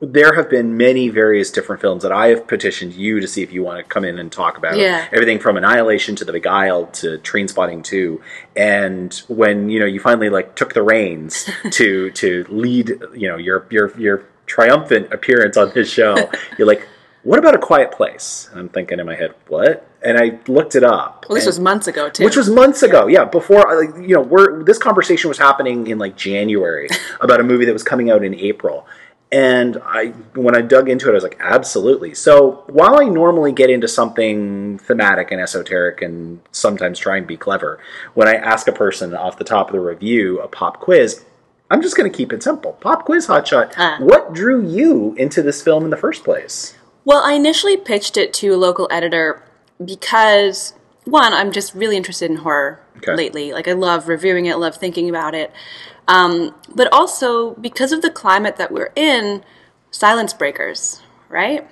A: there have been many various different films that I have petitioned you to see if you want to come in and talk about.
B: Yeah.
A: Everything from Annihilation to The Beguiled to Trainspotting 2. And when, you know, you finally like took the reins to to lead, you know, your your your triumphant appearance on this show, you're like, what about a quiet place? And I'm thinking in my head, what? And I looked it up.
B: Well, this
A: and-
B: was months ago too.
A: which was months ago. Yeah, before like you know, we're this conversation was happening in like January about a movie that was coming out in April. And I when I dug into it I was like absolutely. So, while I normally get into something thematic and esoteric and sometimes try and be clever, when I ask a person off the top of the review a pop quiz, I'm just going to keep it simple. Pop quiz hotshot.
B: Ah.
A: What drew you into this film in the first place?
B: Well, I initially pitched it to a local editor because one, I'm just really interested in horror
A: Okay.
B: lately. Like I love reviewing it, love thinking about it. Um, but also because of the climate that we're in, silence breakers, right?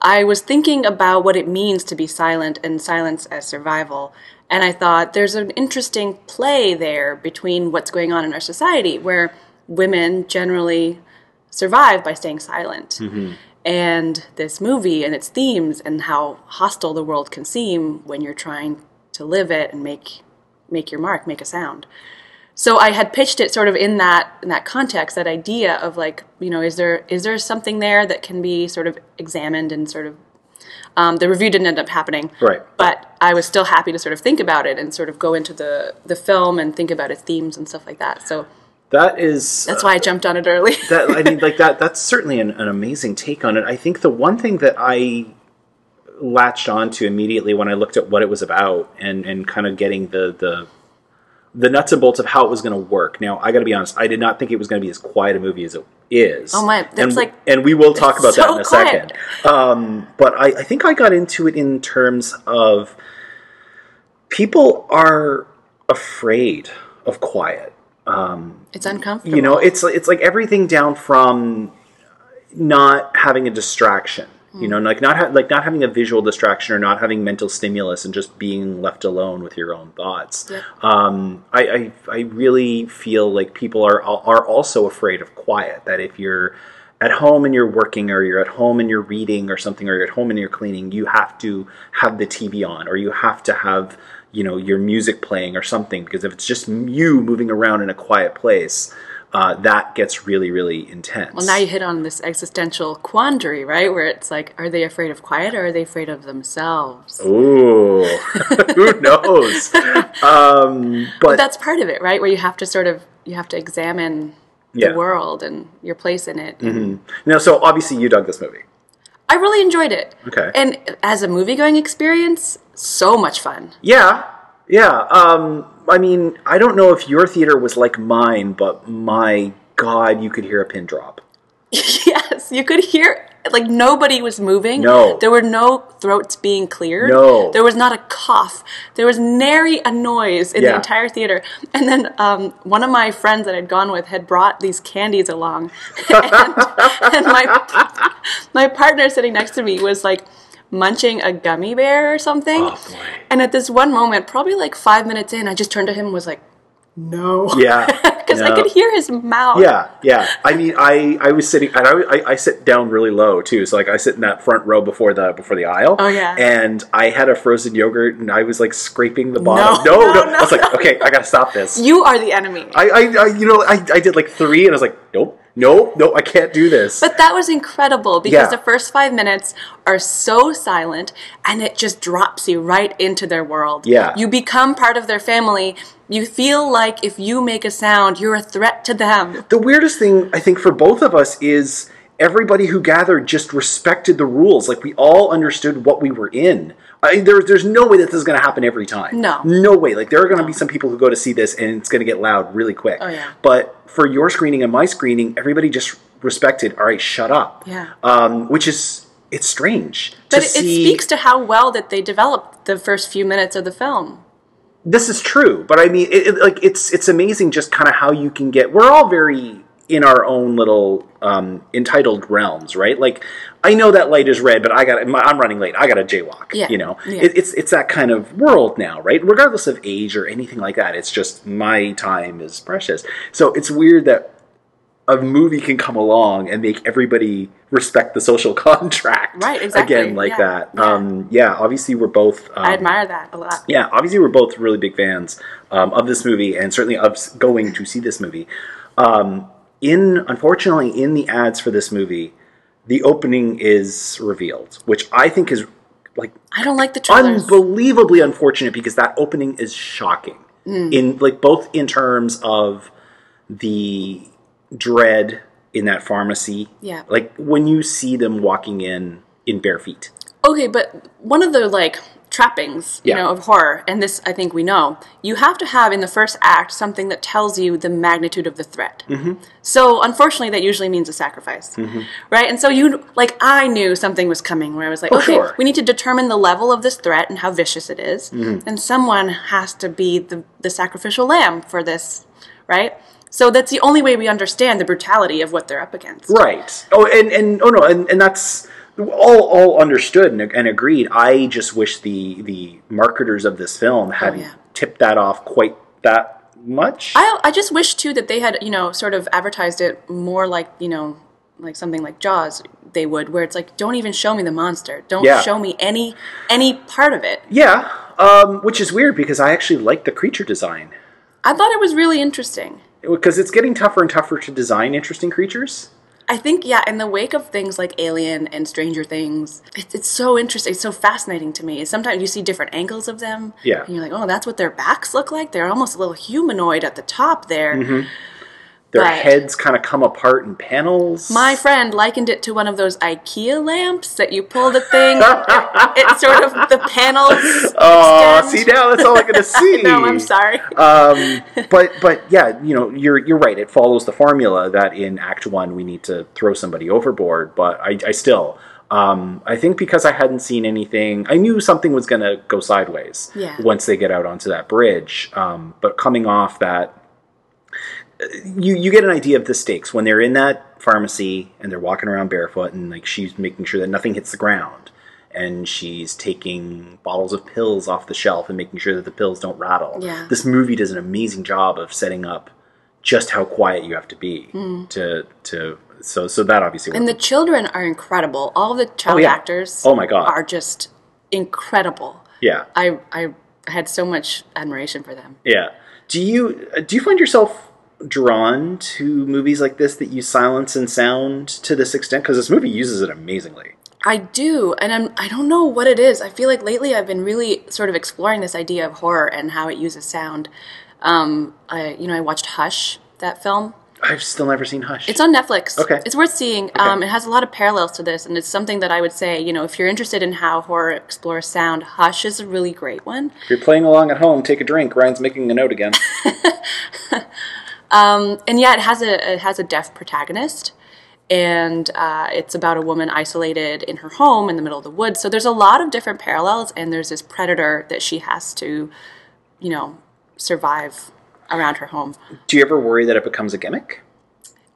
B: I was thinking about what it means to be silent and silence as survival. And I thought there's an interesting play there between what's going on in our society, where women generally survive by staying silent. And this movie and its themes and how hostile the world can seem when you're trying to live it and make make your mark, make a sound. So I had pitched it sort of in that in that context, that idea of like, you know, is there is there something there that can be sort of examined and sort of um, the review didn't end up happening,
A: Right.
B: But I was still happy to sort of think about it and sort of go into the the film and think about its themes and stuff like that. So
A: That is
B: that's why I jumped on it early.
A: that I mean, like that. That's certainly an, an amazing take on it. I think the one thing that I latched onto immediately when I looked at what it was about and and kind of getting the the the nuts and bolts of how it was going to work. Now, I got to be honest. I did not think it was going to be as quiet a movie as it is.
B: Oh my, that's
A: and,
B: like-
A: and we will talk about that in a
B: quiet.
A: second. Um, but I, I think I got into it in terms of people are afraid of quiet.
B: It's uncomfortable.
A: You know, it's it's like everything down from not having a distraction. You know, like not ha- like not having a visual distraction or not having mental stimulus and just being left alone with your own thoughts. Um, I, I I really feel like people are are also afraid of quiet. That if you're at home and you're working, or you're at home and you're reading, or something, or you're at home and you're cleaning, you have to have the TV on, or you have to have you know your music playing or something. Because if it's just you moving around in a quiet place, uh, that gets really really intense.
B: Well, now you hit on this existential quandary, right? Where it's like, are they afraid of quiet or are they afraid of themselves?
A: Ooh, who knows? um, but
B: That's part of it, right? Where you have to sort of you have to examine
A: Yeah. Mm-hmm.
B: the world and your place in it.
A: no. So obviously, you dug this movie.
B: I really enjoyed it.
A: Okay.
B: And as a movie going experience, so much fun.
A: Yeah, yeah. Um, I mean, I don't know if your theater was like mine, but my God, you could hear a pin drop.
B: yes, you could hear like nobody was moving.
A: No.
B: There were no throats being cleared.
A: No.
B: There was not a cough. There was nary a noise in
A: Yeah.
B: the entire theater. And then um, one of my friends that I'd gone with had brought these candies along. and, and my, my partner sitting next to me was like munching a gummy bear or something.
A: Oh.
B: And at this one moment, probably like five minutes in, I just turned to him and was like, no.
A: Yeah,
B: Because I could hear his mouth.
A: Yeah, yeah. I mean, I I was sitting, and I, I I sit down really low too. So like, I sit in that front row before the before the aisle.
B: Oh, yeah.
A: And I had a frozen yogurt, and I was like scraping the bottom.
B: No,
A: No, no.
B: no, no,
A: I was like,
B: no.
A: okay, I gotta stop this.
B: You are the enemy.
A: I, I, I you know, I, I did like three, and I was like, nope, nope, nope, I can't do this.
B: But that was incredible because
A: Yeah.
B: the first five minutes are so silent and it just drops you right into their world.
A: Yeah.
B: You become part of their family. You feel like if you make a sound, you're a threat to them.
A: the weirdest thing I think for both of us is everybody who gathered just respected the rules. Like we all understood what we were in. I, there, there's no way that this is going to happen every time.
B: No.
A: no way. Like there are going to be some people who go to see this and it's going to get loud really quick.
B: Oh, yeah.
A: But for your screening and my screening, everybody just respected. All right, shut up.
B: Yeah.
A: Um, which is it's strange
B: But it, it speaks to how well that they developed the first few minutes of the film.
A: This is true but i mean it, it, like it's it's amazing just kind of how you can get we're all very in our own little um, entitled realms, right? Like, I know that light is red, but I got I'm running late. I got to jaywalk.
B: Yeah.
A: You know,
B: Yeah.
A: it, it's it's that kind of world now, right? Regardless of age or anything like that, it's just my time is precious. So it's weird that a movie can come along and make everybody respect the social contract,
B: Right, exactly,
A: Again, like
B: yeah,
A: that.
B: yeah.
A: Um, yeah, obviously we're both. Um,
B: I admire that a lot.
A: yeah, obviously we're both really big fans um, of this movie, and certainly of going to see this movie. Um, in unfortunately, in the ads for this movie, the opening is revealed, which I think is like
B: I don't like the trailers.
A: unbelievably unfortunate because that opening is shocking
B: Hmm.
A: in like both in terms of the dread in that pharmacy.
B: Yeah.
A: like when you see them walking in in bare feet.
B: Okay, but one of the like trappings, you
A: Yeah.
B: know, of horror, and this I think we know, you have to have in the first act something that tells you the magnitude of the threat. Mm-hmm. So unfortunately, that usually means a sacrifice, right? And so you like I knew something was coming where I was like,
A: Oh,
B: okay,
A: sure.
B: we need to determine the level of this threat and how vicious it is,
A: Mm-hmm.
B: and someone has to be the the sacrificial lamb for this, right? So that's the only way we understand the brutality of what they're up against.
A: Right. Oh, and and oh no, and, and that's all all understood and, and agreed. I just wish the the marketers of this film hadn't
B: Oh, yeah.
A: tipped that off quite that much.
B: I, I just wish too that they had you know sort of advertised it more like you know like something like Jaws they would where it's like don't even show me the monster don't
A: Yeah.
B: show me any any part of it
A: yeah, um, which is weird because I actually like the creature design
B: I thought it was really interesting
A: because it's getting tougher and tougher to design interesting creatures.
B: I think yeah in the wake of things like Alien and Stranger Things it's, it's so interesting it's so fascinating to me sometimes you see different angles of them
A: Yeah.
B: and you're like oh that's what their backs look like they're almost a little humanoid at the top there
A: Mm-hmm. Their heads kind of come apart in panels.
B: My friend likened it to one of those IKEA lamps that you pull the thing. it's sort of the panels.
A: Oh,
B: extend.
A: see now that's all I'm gonna see.
B: no, I'm sorry.
A: um, but but yeah, you know, you're you're right. It follows the formula that in Act One we need to throw somebody overboard. But I, I still, um, I think because I hadn't seen anything, I knew something was going to go sideways
B: Yeah.
A: once they get out onto that bridge. Um, but coming off that, you you get an idea of the stakes when they're in that pharmacy and they're walking around barefoot and like she's making sure that nothing hits the ground and she's taking bottles of pills off the shelf and making sure that the pills don't rattle.
B: Yeah.
A: This movie does an amazing job of setting up just how quiet you have to be hmm. to to so so that obviously.
B: And the children are incredible. All the child oh,
A: yeah.
B: actors
A: Oh my God.
B: are just incredible.
A: yeah
B: I, I had so much admiration for them.
A: yeah. Do you do you find yourself drawn to movies like this that use silence and sound to this extent? Because this movie uses it amazingly.
B: I do, and I'm, I don't know what it is. I feel like lately I've been really sort of exploring this idea of horror and how it uses sound. Um, I, you know, I watched Hush, that film.
A: I've still never seen Hush.
B: It's on Netflix.
A: Okay.
B: It's worth seeing. Um, it has a lot of parallels to this, and it's something that I would say, you know, if you're interested in how horror explores sound, Hush is a really great one.
A: If you're playing along at home, take a drink. Ryan's making a note again.
B: And yeah, it has a it has a deaf protagonist, and uh, it's about a woman isolated in her home in the middle of the woods. So there's a lot of different parallels, and there's this predator that she has to, you know, survive around her home.
A: Do you ever worry that it becomes a gimmick?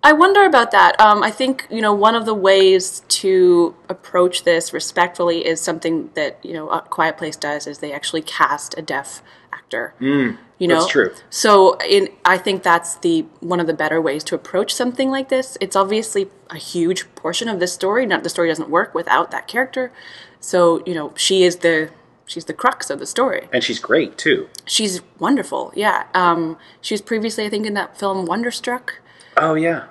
B: I wonder about that. Um, I think you know one of the ways to approach this respectfully is something that you know a Quiet Place does is they actually cast a deaf actor. Mm, you know,
A: that's true.
B: So in I think that's the one of the better ways to approach something like this. It's obviously a huge portion of this story. Not the story doesn't work without that character. So you know she is the she's the crux of the story.
A: And she's great too.
B: She's wonderful. Yeah. Um, she was previously I think in that film Wonderstruck.
A: Oh yeah.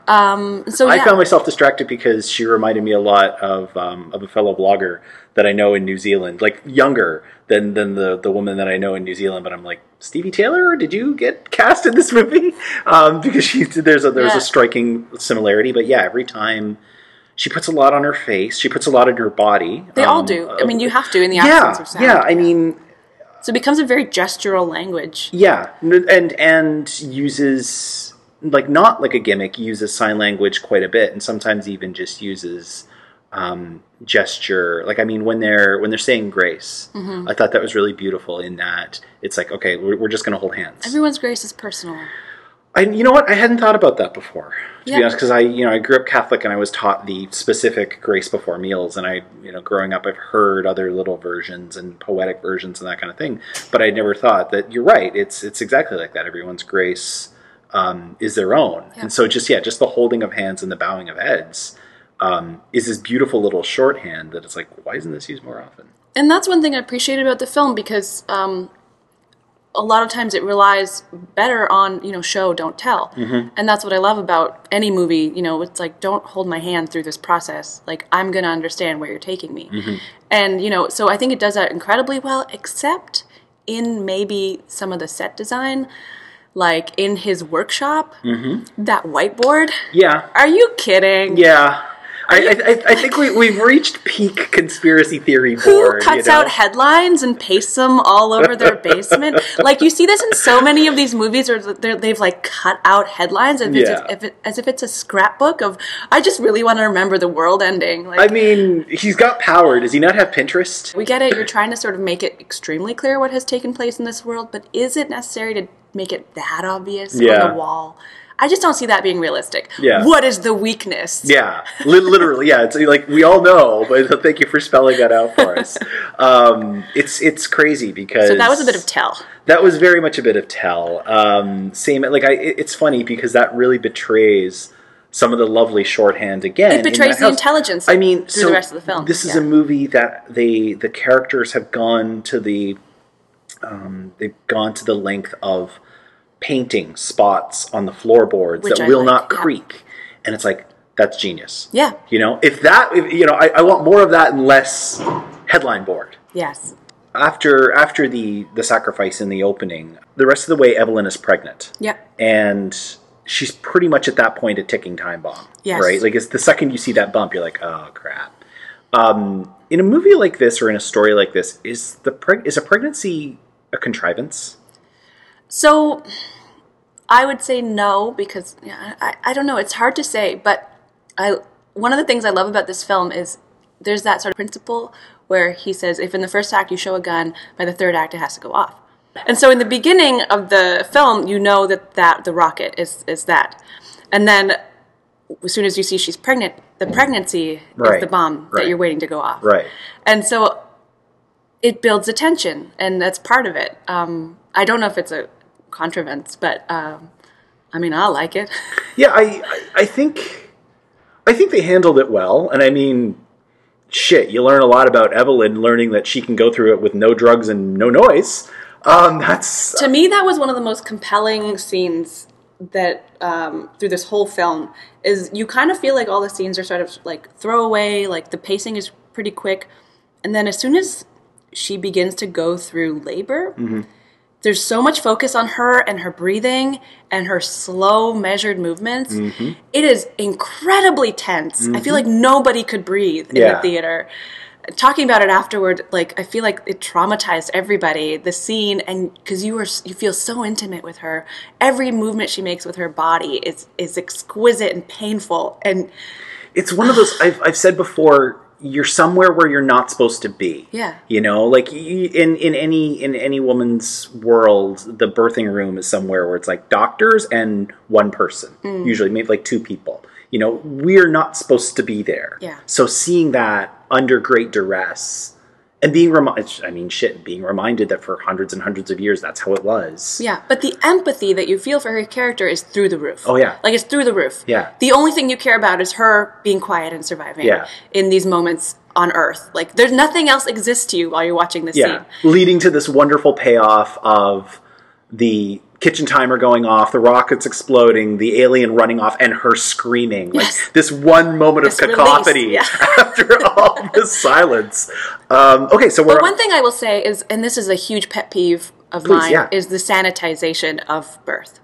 B: So
A: I
B: yeah.
A: found myself distracted because she reminded me a lot of um, of a fellow blogger that I know in New Zealand, like younger than than the the woman that I know in New Zealand. But I'm like, Stevie Taylor, did you get cast in this movie? Um, because she there's a there's
B: Yeah.
A: a striking similarity. But yeah, every time she puts a lot on her face, she puts a lot in her body.
B: They all
A: Um,
B: do. I
A: uh,
B: mean, you have to in the
A: yeah,
B: absence of sound.
A: yeah. I mean,
B: so it becomes a very gestural language.
A: Yeah, and and uses like not like a gimmick. Uses sign language quite a bit, and sometimes even just uses um, gesture. Like I mean, when they're when they're saying grace,
B: Mm-hmm.
A: I thought that was really beautiful. In that it's like okay, we're, we're just going to hold hands.
B: Everyone's grace is personal.
A: I, you know what? I hadn't thought about that before. To
B: Yeah.
A: be honest, because I, you know, I grew up Catholic and I was taught the specific grace before meals, and I, you know, growing up, I've heard other little versions and poetic versions and that kind of thing. But I never thought that you're right. It's it's exactly like that. Everyone's grace um, is their own,
B: Yeah.
A: and so just yeah, just the holding of hands and the bowing of heads um, is this beautiful little shorthand that it's like, why isn't this used more often?
B: And that's one thing I appreciate about the film because um, a lot of times it relies better on you know show don't tell, and that's what I love about any movie. You know, it's like don't hold my hand through this process. Like I'm gonna understand where you're taking me, and you know, so I think it does that incredibly well, except in maybe some of the set design, like in his workshop, that whiteboard.
A: Yeah,
B: Are you kidding?
A: yeah. I, I, I think we, we've reached peak conspiracy theory
B: Who
A: board.
B: cuts
A: you know?
B: out headlines and pastes them all over their basement? like you see this in so many of these movies, where they've like cut out headlines as,
A: Yeah.
B: if, if it, as if it's a scrapbook of. I just really want to remember the world ending. Like
A: I mean, he's got power. Does he not have Pinterest?
B: we get it. You're trying to sort of make it extremely clear what has taken place in this world, but is it necessary to make it that obvious
A: Yeah.
B: on the wall? I just don't see that being realistic.
A: Yeah.
B: What is the weakness?
A: Yeah, li- literally. Yeah, it's like we all know, but thank you for spelling that out for us. Um, it's it's crazy because
B: So that was a bit of tell.
A: that was very much a bit of tell. Um, same like I. it- It's funny because that really betrays some of the lovely shorthand again.
B: It betrays the
A: house.
B: intelligence
A: I mean,
B: through
A: so
B: the rest of the film.
A: This is
B: Yeah.
A: a movie that they the characters have gone to the um, they've gone to the length of painting spots on the floorboards
B: Which
A: that
B: I
A: will
B: like,
A: not
B: yeah.
A: creak, and it's like that's genius.
B: Yeah.
A: You know, if that, if, you know, I, I want more of that and less headline board.
B: Yes.
A: After after the the sacrifice in the opening, the rest of the way, Evelyn is pregnant,
B: Yep.
A: and she's pretty much at that point a ticking time bomb.
B: Yes.
A: Right. Like it's the second you see that bump, you're like, oh crap. Um, in a movie like this or in a story like this, is the preg- is a pregnancy a contrivance?
B: So I would say no because yeah, I, I don't know. It's hard to say, but I one of the things I love about this film is there's that sort of principle where he says if in the first act you show a gun, by the third act it has to go off. And so in the beginning of the film, you know that, that the rocket is is that, and then as soon as you see she's pregnant, the pregnancy
A: Right,
B: is the bomb
A: right.
B: that you're waiting to go off.
A: Right.
B: And so it builds attention, and that's part of it. Um, I don't know if it's a contrivance, but um, I mean, I like it.
A: Yeah, I, I I think I think they handled it well, and I mean, shit, you learn a lot about Evelyn, learning that she can go through it with no drugs and no noise. Um, that's
B: to me, that was one of the most compelling scenes that um, through this whole film is you kind of feel like all the scenes are sort of like throwaway, like the pacing is pretty quick, and then as soon as she begins to go through labor. There's so much focus on her and her breathing and her slow, measured movements. Mm-hmm. It is incredibly tense. I feel mm-hmm. like nobody could breathe in the theater. Talking about it afterward like i feel like it traumatized everybody the scene and because you were you feel so intimate with her. Every movement she makes with her body is is exquisite and painful and
A: it's one of those I've, I've said before you're somewhere where you're not supposed to be
B: Yeah.
A: you know like in in any in any woman's world the birthing room is somewhere where it's like doctors and one person
B: Mm.
A: usually maybe like two people you know we're not supposed to be there
B: Yeah.
A: so seeing that under great duress and being reminded i mean shit being reminded that for hundreds and hundreds of years that's how it was
B: yeah but the empathy that you feel for her character is through the roof
A: Oh, yeah.
B: like it's through the roof
A: Yeah.
B: the only thing you care about is her being quiet and surviving
A: Yeah.
B: in these moments on earth like there's nothing else exists to you while you're watching this
A: yeah
B: scene
A: leading to this wonderful payoff of the kitchen timer going off the rockets exploding the alien running off and her screaming
B: Yes.
A: like this one moment
B: This
A: of cacophony
B: yeah.
A: after all this silence um, okay so we're
B: But one thing I will say is, and this is a huge pet peeve of
A: Please,
B: mine,
A: yeah.
B: is the sanitization of birth.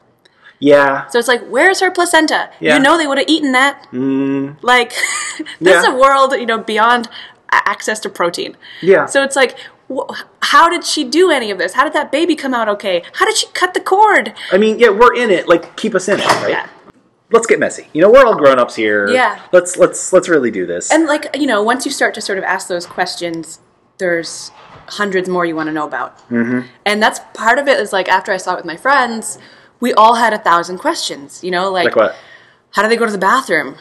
A: yeah
B: So it's like, where's her placenta?
A: Yeah.
B: You know they would have eaten that. Mm. Like, this is a world, you know, beyond access to protein.
A: Yeah.
B: So it's like, how did she do any of this? How did that baby come out okay? How did she cut the cord?
A: i mean yeah we're in it like keep us in it right
B: Yeah.
A: let's get messy you know we're all grown-ups here
B: Yeah.
A: let's let's let's really do this
B: And like, you know, once you start to sort of ask those questions, there's hundreds more you want to know about. Mm-hmm. And that's part of it is like after I saw it with my friends, we all had a thousand questions. You know, like,
A: Like what?
B: how do they go to the bathroom?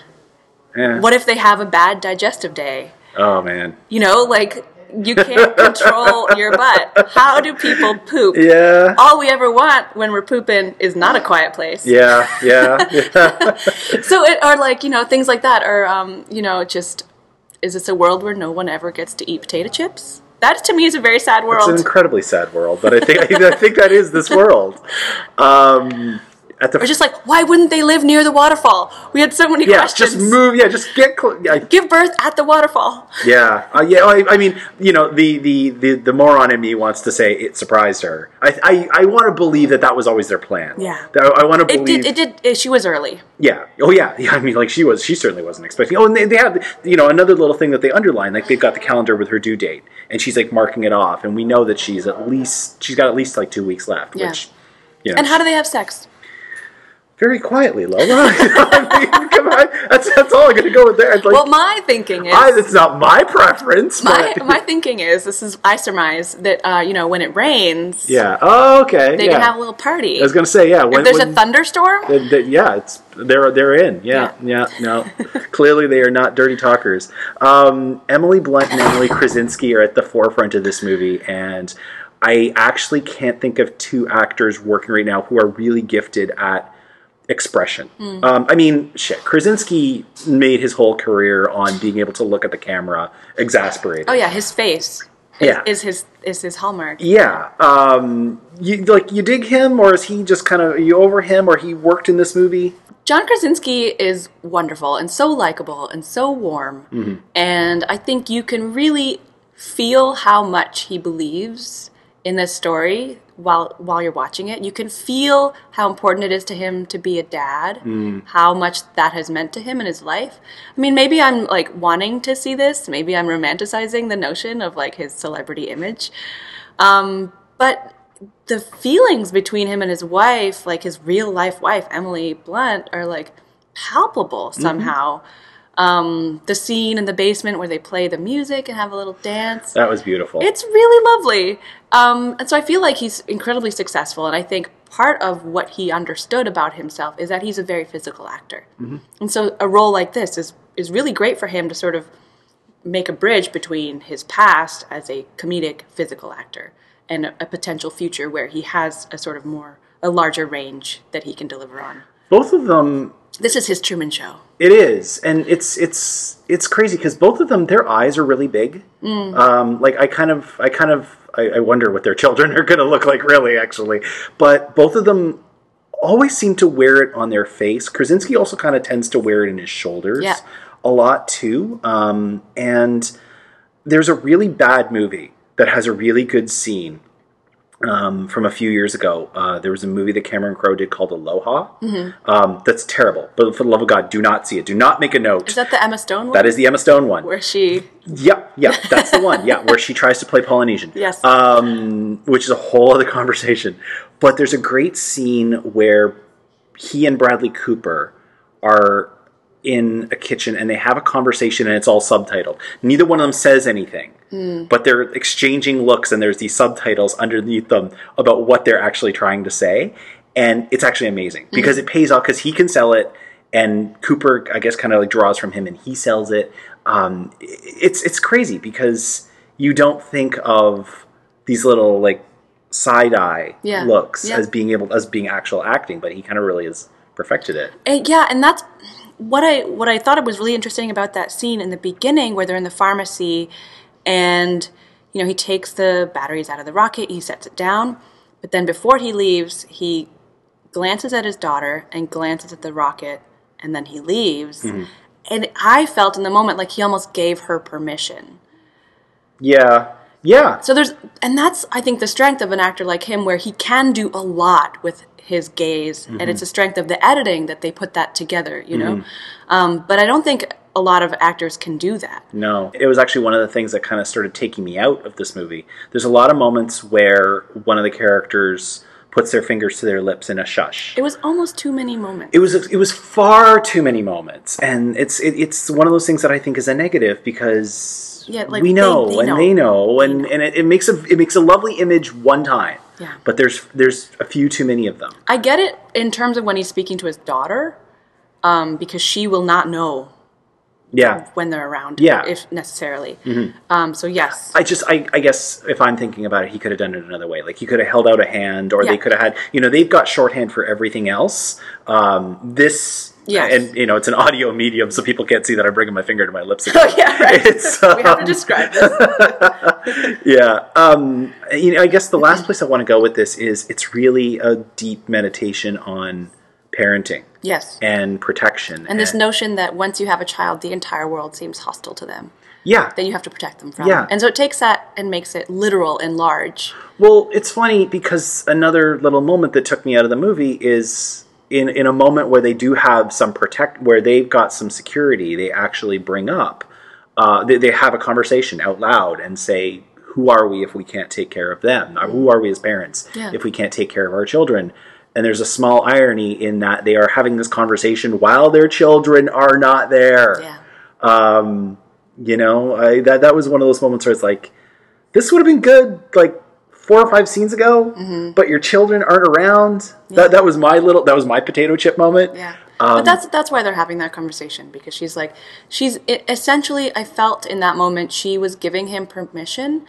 A: Yeah.
B: What if they have a bad digestive day?
A: Oh man.
B: You know, like you can't control your butt. How do people poop?
A: Yeah.
B: All we ever want when we're pooping is not a quiet place.
A: Yeah. Yeah. yeah.
B: So it or like you know things like that, or um, you know just is this a world where no one ever gets to eat potato chips? That to me is a very sad world.
A: It's an incredibly sad world, but I think I think that is this world. Um, at the
B: or just like why wouldn't they live near the waterfall? We had so many
A: yeah,
B: questions.
A: just move. Yeah, just get. Cl- yeah,
B: Give birth at the waterfall.
A: Yeah, uh, yeah. I, I mean, you know, the, the, the, the moron in me wants to say it surprised her. I I, I want to believe that that was always their plan.
B: Yeah.
A: That- I want to
B: It
A: believe.
B: did. It did. It, she was early.
A: Yeah. Oh yeah. Yeah. I mean, like she was. She certainly wasn't expecting. Oh, and they, they have you know another little thing that they underline. Like they've got the calendar with her due date, and she's like marking it off, and we know that she's at least she's got at least like two weeks left.
B: Yeah.
A: Which, you know,
B: And how do they have sex?
A: Very quietly, Lola. I mean, come on. That's that's all I'm going to go with there. Like,
B: Well, my thinking is.
A: I, it's not my preference.
B: my,
A: but-
B: my thinking is this is I surmise that uh, you know when it rains
A: yeah. Oh, okay.
B: they
A: yeah.
B: can have a little party.
A: I was going to say yeah. When,
B: if there's
A: when-
B: a thunderstorm,
A: They- they- yeah, it's they're they're in. Yeah, yeah, no. Clearly, they are not dirty talkers. Um, Emily Blunt and Emily Krasinski are at the forefront of this movie, and I actually can't think of two actors working right now who are really gifted at expression.
B: Hmm.
A: Um, I mean, shit. Krasinski made his whole career on being able to look at the camera exasperated.
B: oh yeah, his face
A: Yeah.
B: is his is his hallmark.
A: Yeah, um, you like you dig him, or is he just kind of you over him, or he worked in this movie?
B: John Krasinski is wonderful and so likable and so warm,
A: Mm-hmm.
B: and I think you can really feel how much he believes in this story while while you're watching it. You can feel how important it is to him to be a dad,
A: Mm.
B: how much that has meant to him in his life. I mean, maybe I'm like wanting to see this. Maybe I'm romanticizing the notion of like his celebrity image, um, but the feelings between him and his wife, like his real life wife, Emily Blunt, are like palpable somehow. Um, the scene in the basement where they play the music and have a little dance.
A: That was beautiful.
B: It's really lovely. Um, and so I feel like he's incredibly successful. And I think part of what he understood about himself is that he's a very physical actor. And so a role like this is, is really great for him to sort of make a bridge between his past as a comedic physical actor and a, a potential future where he has a sort of more, a larger range that he can deliver on.
A: both of them
B: This is his Truman Show.
A: It is and it's it's it's crazy because both of them their eyes are really big. Um, like i kind of i kind of I, I wonder what their children are going to look like really actually. But both of them always seem to wear it on their face. Krasinski also kind of tends to wear it in his shoulders
B: Yeah.
A: a lot too. Um, and there's a really bad movie that has a really good scene um, from a few years ago. Uh, there was a movie that Cameron Crowe did called Aloha. Um, that's terrible. But for the love of God, do not see it. Do not make a note.
B: Is that the Emma Stone one?
A: that is the Emma Stone one.
B: where she
A: Yep, yep, that's the one. Yeah, where she tries to play Polynesian.
B: Yes.
A: Um, which is a whole other conversation. But there's a great scene where he and Bradley Cooper are in a kitchen and they have a conversation and it's all subtitled. Neither one of them says anything, but they're exchanging looks and there's these subtitles underneath them about what they're actually trying to say. And it's actually amazing because it pays off because he can sell it and Cooper, I guess, kind of like draws from him and he sells it. Um, it's it's crazy because you don't think of these little like side eye
B: Yeah.
A: looks
B: Yeah.
A: as being able as being actual acting, but he kind of really has perfected it.
B: Uh, yeah, and that's what I what I thought it was really interesting about that scene in the beginning where they're in the pharmacy and you know he takes the batteries out of the rocket, he sets it down, but then before he leaves, he glances at his daughter and glances at the rocket and then he leaves. Mm-hmm. And I felt in the moment like he almost gave her permission.
A: Yeah, yeah,
B: So there's, and that's I think the strength of an actor like him, where he can do a lot with his gaze, and it's a strength of the editing that they put that together. You know, um, but I don't think a lot of actors can do that.
A: No, it was actually one of the things that kind of started taking me out of this movie. There's a lot of moments where one of the characters puts their fingers to their lips in a shush.
B: It was almost too many moments.
A: It was it was far too many moments, and it's it, it's one of those things that I think is a negative because
B: Yeah, like,
A: we know
B: they
A: and
B: know.
A: they know, and and it, it makes a it makes a lovely image one time.
B: Yeah.
A: But there's there's a few too many of them.
B: I get it in terms of when he's speaking to his daughter, um, because she will not know
A: Yeah.
B: when they're around,
A: Yeah.
B: if necessarily. Um, so yes,
A: I just, I, I guess if I'm thinking about it, he could have done it another way. Like he could have held out a hand, or
B: Yeah.
A: they could have had, you know, they've got shorthand for everything else. Um, this,
B: Yes.
A: and you know, it's an audio medium, so people can't see that I'm bringing my finger to my lips. Again.
B: Oh, yeah, right.
A: It's,
B: we have to
A: um,
B: describe this.
A: yeah. Um, you know, I guess the last place I want to go with this is it's really a deep meditation on parenting
B: Yes,
A: and protection,
B: and this notion that once you have a child, the entire world seems hostile to them.
A: yeah,
B: That you have to protect them from.
A: Yeah.
B: And so it takes that and makes it literal and large.
A: Well, it's funny because another little moment that took me out of the movie is in in a moment where they do have some protect, where they've got some security. They actually bring up, uh, they, they have a conversation out loud and say, "Who are we if we can't take care of them? Who are we as parents
B: Yeah.
A: if we can't take care of our children?" And there's a small irony in that they are having this conversation while their children are not there
B: Yeah.
A: um, you know, I, that that was one of those moments where it's like, this would have been good like four or five scenes ago,
B: Mm-hmm.
A: but your children aren't around. Yeah. That that was my little that was my potato chip moment.
B: Yeah.
A: Um,
B: but that's that's why they're having that conversation because she's like she's it, essentially I felt in that moment she was giving him permission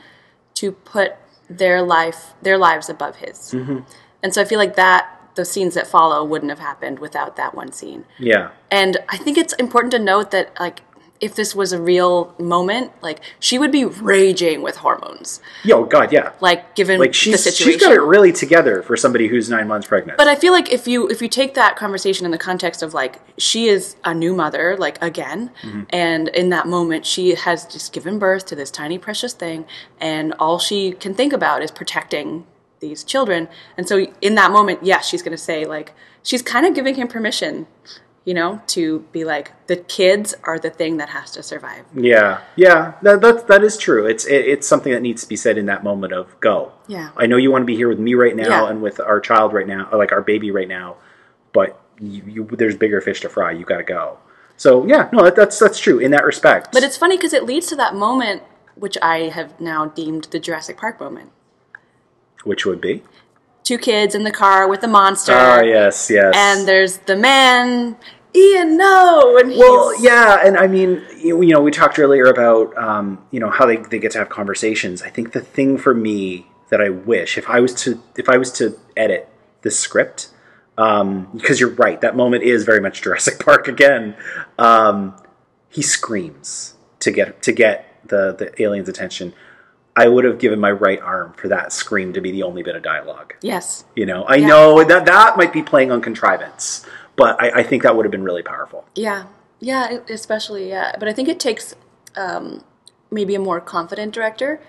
B: to put their life their lives above his.
A: Mm-hmm.
B: And so I feel like that the scenes that follow wouldn't have happened without that one scene.
A: Yeah,
B: And I think it's important to note that like if this was a real moment, like she would be raging with hormones.
A: yo, God, yeah.
B: Like given
A: Like
B: the situation.
A: she's got it really together for somebody who's nine months pregnant.
B: But I feel like if you if you take that conversation in the context of like she is a new mother, like again,
A: Mm-hmm.
B: and in that moment she has just given birth to this tiny precious thing, and all she can think about is protecting these children. And so in that moment, yes, she's going to say like she's kind of giving him permission, you know, to be like the kids are the thing that has to survive.
A: yeah, yeah, that that that is true. It's it, it's something that needs to be said in that moment of go.
B: Yeah.
A: I know you want to be here with me right now
B: Yeah.
A: and with our child right now, like our baby right now, but you, you there's bigger fish to fry. You got to go. So yeah, no, that, that's that's true in that respect.
B: But it's funny because it leads to that moment which I have now deemed the Jurassic Park moment.
A: Which would be
B: Two kids in the car with the monster.
A: ah yes, yes,
B: and there's the man Ian no and
A: Well, yeah, and I mean, you you know, we talked earlier about um, you know how they, they get to have conversations. I think the thing for me that I wish if I was to if I was to edit this script, um, because you're right, that moment is very much Jurassic Park again. Um, he screams to get to get the the alien's attention. I would have given my right arm for that scream to be the only bit of dialogue.
B: yes
A: You know, I know that that might be playing on contrivance, but I, I think that would have been really powerful.
B: yeah yeah especially yeah but I think it takes um, maybe a more confident director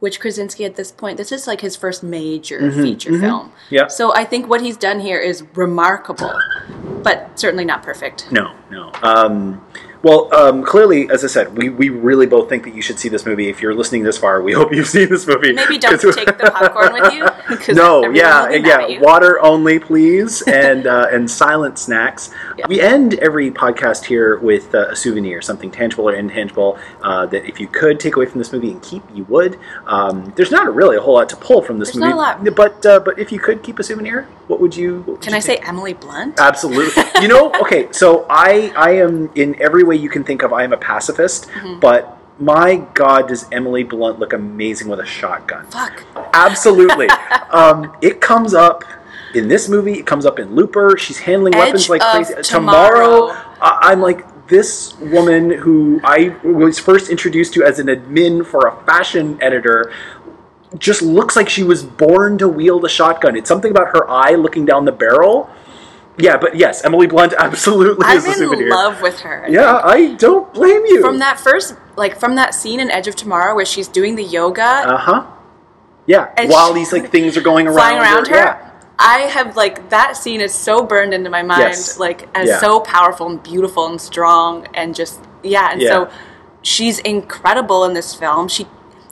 B: which Krasinski at this point this is like his first major feature film
A: Mm-hmm, Yeah.
B: so I think what he's done here is remarkable but certainly not perfect
A: No, no. Um, well, um, clearly, as I said, we, we really both think that you should see this movie. If you're listening this far, we hope you've seen this movie.
B: maybe don't take the popcorn with you.
A: No, yeah,
B: will be mad
A: yeah. Water only, please, and uh, and silent snacks.
B: Yeah.
A: We end every podcast here with uh, a souvenir, something tangible or intangible that if you could take away from this movie and keep, you would. Um, there's not really a whole lot to pull from this
B: There's
A: movie,
B: not a lot.
A: but uh, but if you could keep a souvenir, what would you? what would
B: can
A: you
B: I
A: take?
B: say Emily Blunt
A: Absolutely. you know, okay, so I I am in every way you can think of I am a pacifist,
B: Mm-hmm.
A: but my god does Emily Blunt look amazing with a shotgun.
B: fuck
A: Absolutely. um, it comes up in this movie, it comes up in Looper. She's handling
B: Edge
A: weapons like crazy.
B: Tomorrow.
A: I- I'm like this woman who I was first introduced to as an admin for a fashion editor just looks like she was born to wield a shotgun. It's something about her eye looking down the barrel. Yeah, but yes, Emily Blunt absolutely is.
B: I'm
A: is a
B: in love with her
A: Yeah, I don't blame you.
B: from that first like from that scene in Edge of Tomorrow where she's doing the yoga
A: Uh huh. Yeah,
B: And
A: while
B: she-
A: these like things are going around,
B: flying around her.
A: Yeah.
B: I have like that scene is so burned into my mind,
A: Yes.
B: like as
A: Yeah.
B: so powerful and beautiful and strong and just yeah. And
A: Yeah.
B: so she's incredible in this film. She,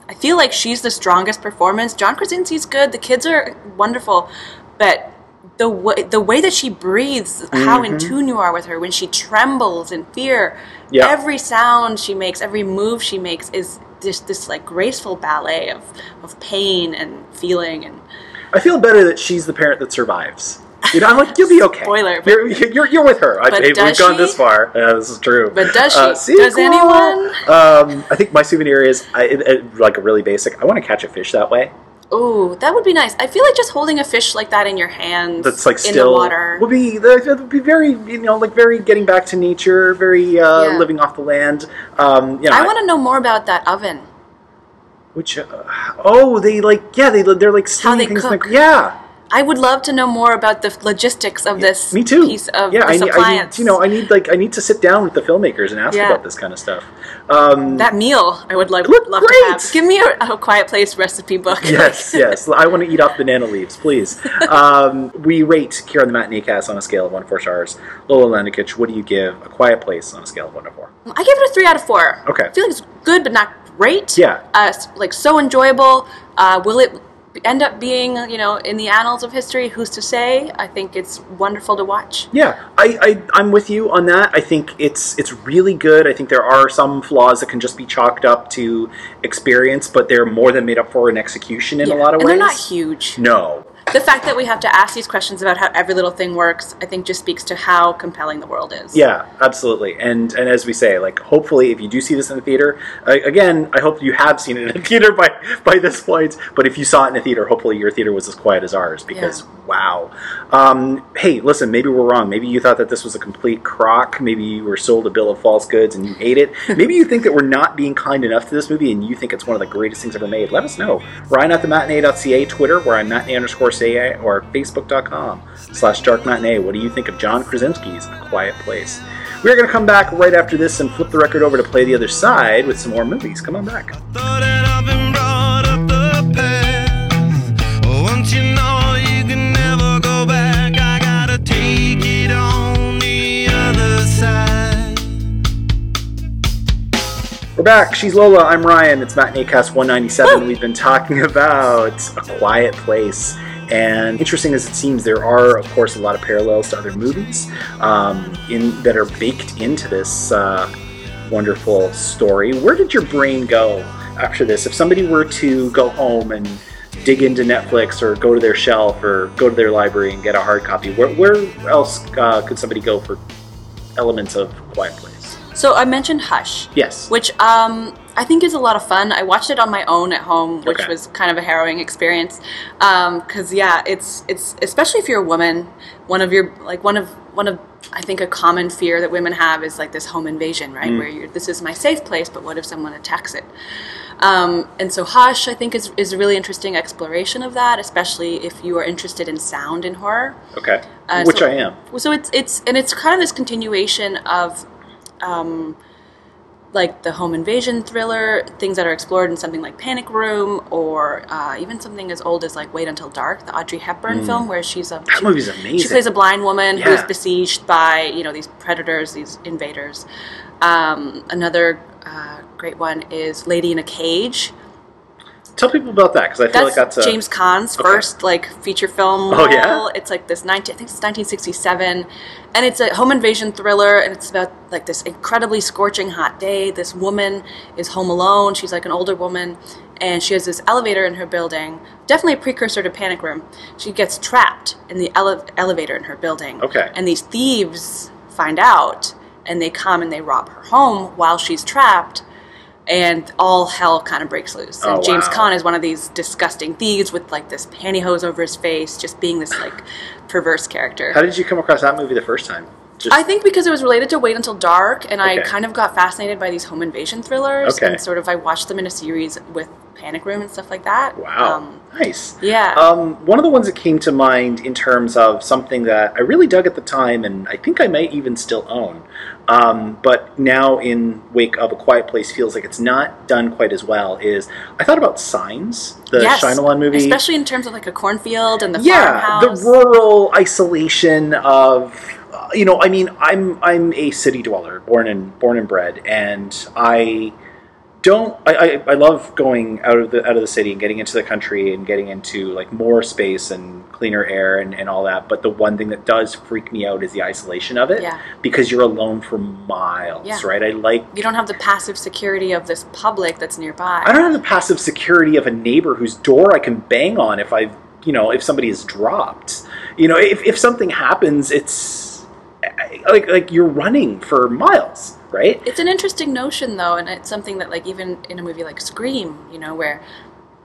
B: I feel like she's the strongest performance. John Krasinski's good. The kids are wonderful, but the way the way that she breathes, how in tune you are with her when she trembles in fear.
A: Mm-hmm.
B: Every sound she makes, every move she makes is just this like graceful ballet of of pain and feeling and
A: I feel better that she's the parent that survives. You know, I'm like, you'll be okay.
B: Spoiler,
A: You're, you're, you're with her. I, hey, we've gone
B: she?
A: this far. Yeah, this is true.
B: But does she?
A: Uh,
B: Does
A: sequel!
B: anyone?
A: Um, I think my souvenir is I, it, it- like a really basic. I want to catch a fish that way.
B: Ooh, that would be nice. I feel like just holding a fish like that in your hands,
A: That's like
B: in
A: still
B: the water.
A: would be that would be very you know like very getting back to nature, very uh,
B: Yeah.
A: living off the land. Um, you know,
B: I want to know more about that oven.
A: which uh, oh they like yeah they they're like steaming
B: they
A: things in the-
B: cook.
A: yeah.
B: I would love to know more about the logistics of this
A: Me too.
B: piece of
A: yeah, I
B: this
A: need, I
B: appliance.
A: need, you know, I need like I need to sit down with the filmmakers and ask
B: Yeah.
A: about this kind of stuff. Um,
B: that meal, I would love,
A: looked
B: love to have. Give me a, a quiet place recipe book.
A: yes, yes. I want to eat off banana leaves, please. Um, we rate here on the Matinee Cast on a scale of one to four stars. Lola Landekic, what do you give A Quiet Place on a scale of one to four?
B: I give it a three out of four.
A: Okay.
B: I feel like it's good, but not great.
A: Yeah.
B: Uh, like so enjoyable. Uh, will it end up being, you know, in the annals of history? Who's to say? I think it's wonderful to watch.
A: Yeah, I, I I'm with you on that. I think it's it's really good. I think there are some flaws that can just be chalked up to experience, but they're more than made up for in execution in a lot of
B: and
A: ways.
B: they're not huge.
A: No.
B: The fact that we have to ask these questions about how every little thing works, I think, just speaks to how compelling the world is.
A: Yeah, absolutely. And and as we say, like hopefully, if you do see this in the theater, uh, again, I hope you have seen it in a theater by by this point. But if you saw it in a theater, hopefully your theater was as quiet as ours because
B: Yeah.
A: wow. Um, hey, listen, maybe we're wrong. Maybe you thought that this was a complete crock. Maybe you were sold a bill of false goods and you hate it. maybe you think that we're not being kind enough to this movie and you think it's one of the greatest things ever made. Let us know. Ryan at the matinee.ca, Twitter, where I'm matinee underscore CA, or facebook.com slash dark matinee. What do you think of John Krasinski's A Quiet Place? We're going to come back right after this and flip the record over to play the other side with some more movies. Come on back.
D: Thought that I've been brought up the path. Once you know you can never go back, I gotta take it on the other side.
A: We're back. She's Lola. I'm Ryan. It's Matinee Cast 197. We've been talking about A Quiet Place. And interesting as it seems, there are, of course, a lot of parallels to other movies um, in that are baked into this uh, wonderful story. Where did your brain go after this? If somebody were to go home and dig into Netflix or go to their shelf or go to their library and get a hard copy, where, where else uh, could somebody go for elements of Quiet Place?
B: So I mentioned Hush.
A: Yes.
B: Which um, I think is a lot of fun. I watched it on my own at home, which
A: Okay.
B: was kind of a harrowing experience. Because yeah, it's it's especially if you're a woman, one of your like one of one of I think a common fear that women have is like this home invasion,
A: Mm.
B: right? Where you're this is my safe place, but what if someone attacks it? Um, and so Hush, I think, is is a really interesting exploration of that, especially if you are interested in sound in horror.
A: Okay.
B: Uh,
A: Which
B: so-
A: I am.
B: So it's it's and it's kind of this continuation of, um, like the home invasion thriller things that are explored in something like Panic Room, or uh, even something as old as like Wait Until Dark, the Audrey Hepburn film, where she's a
A: Mm. That movie's amazing.
B: she plays a blind woman who is besieged by you know these predators, these invaders. Um, another uh, great one is Lady in a Cage.
A: Tell people about that because I feel
B: That's,
A: like that's a,
B: James Caan's
A: Okay.
B: first like feature film
A: Oh, yeah?
B: It's like this 19, I think it's 1967, and it's a home invasion thriller, and it's about like this incredibly scorching hot day. This woman is home alone. She's like an older woman, and she has this elevator in her building. Definitely a precursor to Panic Room. She gets trapped in the ele- elevator in her building.
A: Okay.
B: and these thieves find out, and they come and they rob her home while she's trapped and all hell kind of breaks loose. And
A: Oh,
B: James
A: wow.
B: Caan is one of these disgusting thieves with like this pantyhose over his face, just being this like perverse character.
A: How did you come across that movie the first time? Just,
B: I think because it was related to Wait Until Dark, and I kind of got fascinated by these home invasion thrillers,
A: Okay.
B: and sort of I watched them in a series with Panic Room and stuff like that.
A: wow,
B: Um,
A: nice.
B: yeah.
A: Um, one of the ones that came to mind in terms of something that I really dug at the time, and I think I might even still own, um, but now in wake of a Quiet Place feels like it's not done quite as well. Is I thought about Signs, the
B: yes,
A: Shyamalan movie,
B: especially in terms of like a cornfield and the
A: yeah
B: farmhouse.
A: the rural isolation of Uh, you know i mean i'm i'm a city dweller born and born and bred and i don't I, I i love going out of the out of the city and getting into the country and getting into like more space and cleaner air and, and all that but the one thing that does freak me out is the isolation of it
B: Yeah.
A: because you're alone for miles
B: Yeah.
A: right i like
B: you don't have the passive security of this public that's nearby.
A: I don't have the passive security of a neighbor whose door I can bang on if I've you know if somebody is dropped you know if, if something happens it's like like you're running for miles right
B: It's an interesting notion, though, and it's something that, like, even in a movie like Scream, you know, where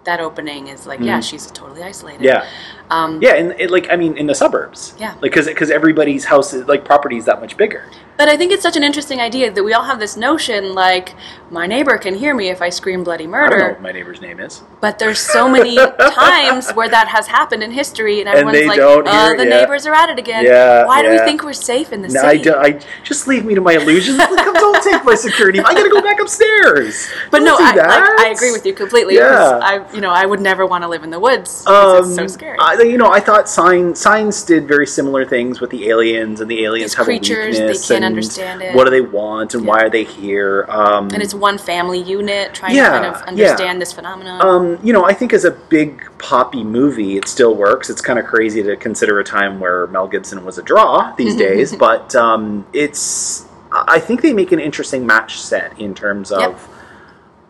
B: that opening is like, yeah, she's totally isolated.
A: Mm-hmm. yeah
B: Um,
A: yeah and it, like i mean in the suburbs
B: Yeah.
A: like because everybody's house is like property is that much bigger
B: But I think it's such an interesting idea that we all have this notion, like, my neighbor can hear me if I scream bloody
A: i don't know
B: murder.
A: what my neighbor's name is
B: But there's so many times where that has happened in history, and everyone's
A: they
B: like, "Oh,
A: hear-
B: the
A: yeah.
B: neighbors are at it again."
A: Yeah,
B: Why do we think we're safe in the
A: no,
B: city?
A: do, I just leave me to my illusions. Like, don't take my security. I gotta go back upstairs.
B: but no,
A: Don't do
B: I, like. I agree with you completely.
A: Yeah.
B: I, you know, I would never want to live in the woods.
A: Um,
B: it's so scary.
A: I, you know, I thought Sign, Signs did very similar things with the aliens, and the aliens
B: These
A: have
B: creatures,
A: a
B: they
A: weakness.
B: can't
A: and
B: understand it.
A: What do they want, and why are they here? Um,
B: and it's one family unit trying
A: Yeah,
B: to kind of
A: yeah.
B: understand this phenomenon.
A: um, you know, I think as a big poppy movie, it still works. It's kind of crazy to consider a time where Mel Gibson was a draw these days, but um, it's. I think they make an interesting match set in terms of.
B: Yep.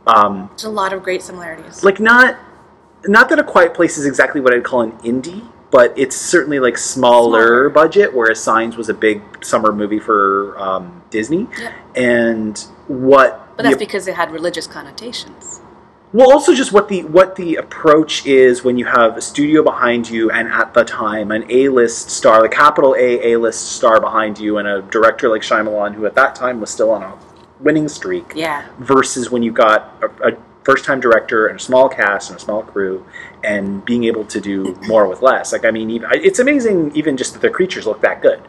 A: Um,
B: There's a lot of great similarities.
A: like not not that a quiet place is exactly what i'd call an indie but it's certainly like smaller,
B: Smaller.
A: budget whereas signs was a big summer movie for um, disney
B: Yep.
A: and what
B: but that's
A: the-
B: because it had religious connotations.
A: well also just what the what the approach is when you have a studio behind you and at the time an a-list star like capital a a-list star behind you and a director like Shyamalan who at that time was still on a winning streak
B: Yeah.
A: versus when you got a, a first time director and a small cast and a small crew and being able to do more with less. Like, I mean, even, it's amazing even just that the creatures look that good,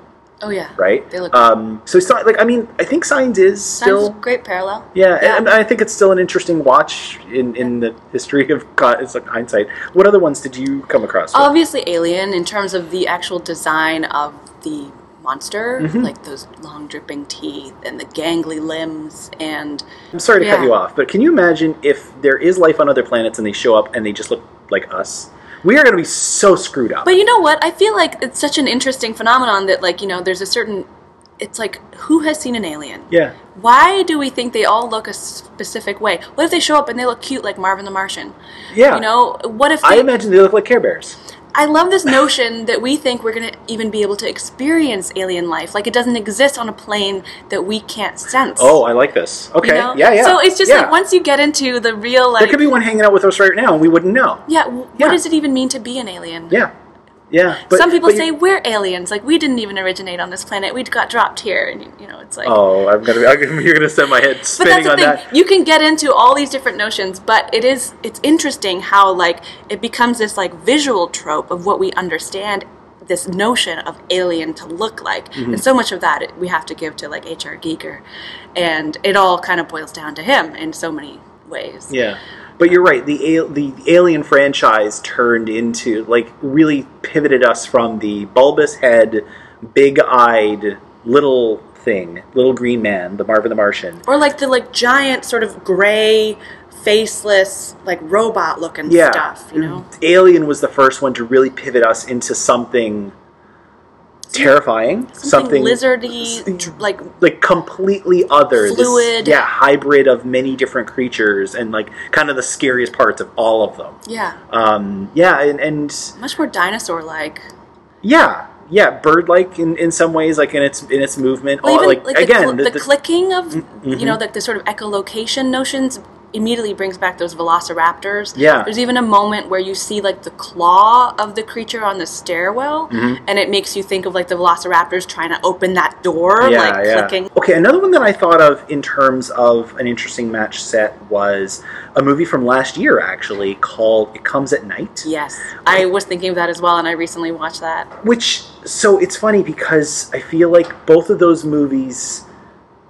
B: Oh yeah.
A: right?
B: They look.
A: Um, so it's not like, I mean, I think Signs is still.
B: great parallel.
A: Yeah,
B: Yeah.
A: and I think it's still an interesting watch in, in the history of it's like hindsight. What other ones did you come across? with?
B: Obviously, Alien in terms of the actual design of the monster,
A: Mm-hmm.
B: like those long dripping teeth and the gangly limbs, and
A: I'm sorry to cut you off, but can you imagine if there is life on other planets and they show up and they just look like us? We are going to be so screwed up.
B: But you know what? I feel like it's such an interesting phenomenon that, like, you know, there's a certain. It's like, who has seen an alien?
A: yeah.
B: Why do we think they all look a specific way? What if they show up and they look cute like Marvin the Martian?
A: Yeah.
B: You know, what if they.
A: I imagine they look like Care Bears.
B: I love this notion that we think we're going to even be able to experience alien life. Like, it doesn't exist on a plane that we can't sense.
A: Oh, I like this. Okay,
B: you know?
A: yeah, yeah.
B: So it's just
A: Yeah.
B: like once you get into the real, like.
A: there could be one hanging out with us right now, and we wouldn't know.
B: Yeah, w-
A: Yeah.
B: what does it even mean to be an alien?
A: Yeah, yeah. But,
B: Some people
A: you-
B: say we're aliens, like we didn't even originate on this planet. We got dropped here, and you- know, it's like.
A: "Oh, I'm gonna, I'm, you're gonna send my head spinning on
B: thing.
A: that."
B: You can get into all these different notions, but it is it's interesting how like it becomes this like visual trope of what we understand this notion of alien to look like,
A: Mm-hmm.
B: and so much of that we have to give to like H.R. Giger, and it all kind of boils down to him in so many ways.
A: Yeah, but you're right. The the Alien franchise turned into like really pivoted us from the bulbous head, big eyed little thing, little green man, the Marvin the Martian.
B: Or like the like giant sort of gray, faceless, like robot looking
A: Yeah,
B: stuff, you know?
A: Alien was the first one to really pivot us into something terrifying,
B: Something,
A: something
B: lizardy, like
A: like completely other, this-
B: Fluid.
A: yeah, hybrid of many different creatures, and like kind of the scariest parts of all of them.
B: yeah,
A: Um, yeah, and, and
B: much more dinosaur-like.
A: yeah, yeah, bird-like in, in some ways, like in its in its movement.
B: Well,
A: All-
B: even
A: like,
B: like, the,
A: again,
B: cl-
A: the,
B: the,
A: the-
B: clicking of
A: Mm-hmm.
B: you know like the sort of echolocation notions immediately brings back those velociraptors
A: Yeah.
B: there's even a moment where you see like the claw of the creature on the stairwell
A: Mm-hmm.
B: and it makes you think of like the velociraptors trying to open that door
A: yeah,
B: like
A: yeah.
B: clicking
A: Okay, another one that I thought of in terms of an interesting match set was a movie from last year, actually called "It Comes at Night."
B: yes i was thinking of that as well and i recently watched that
A: Which so it's funny because I feel like both of those movies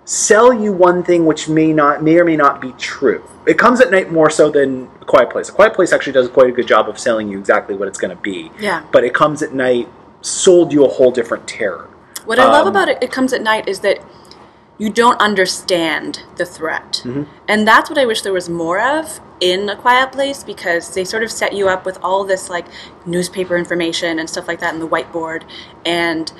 A: sell you one thing which may not may or may not be true. It comes at night more so than A Quiet Place. A Quiet Place actually does quite a good job of selling you exactly what it's going to be.
B: Yeah.
A: But It Comes at Night sold you a whole different terror.
B: What I love
A: Um,
B: about it, it comes at night, is that you don't understand the threat,
A: Mm-hmm.
B: and that's what I wish there was more of in a quiet place because they sort of set you up with all this like newspaper information and stuff like that in the whiteboard, and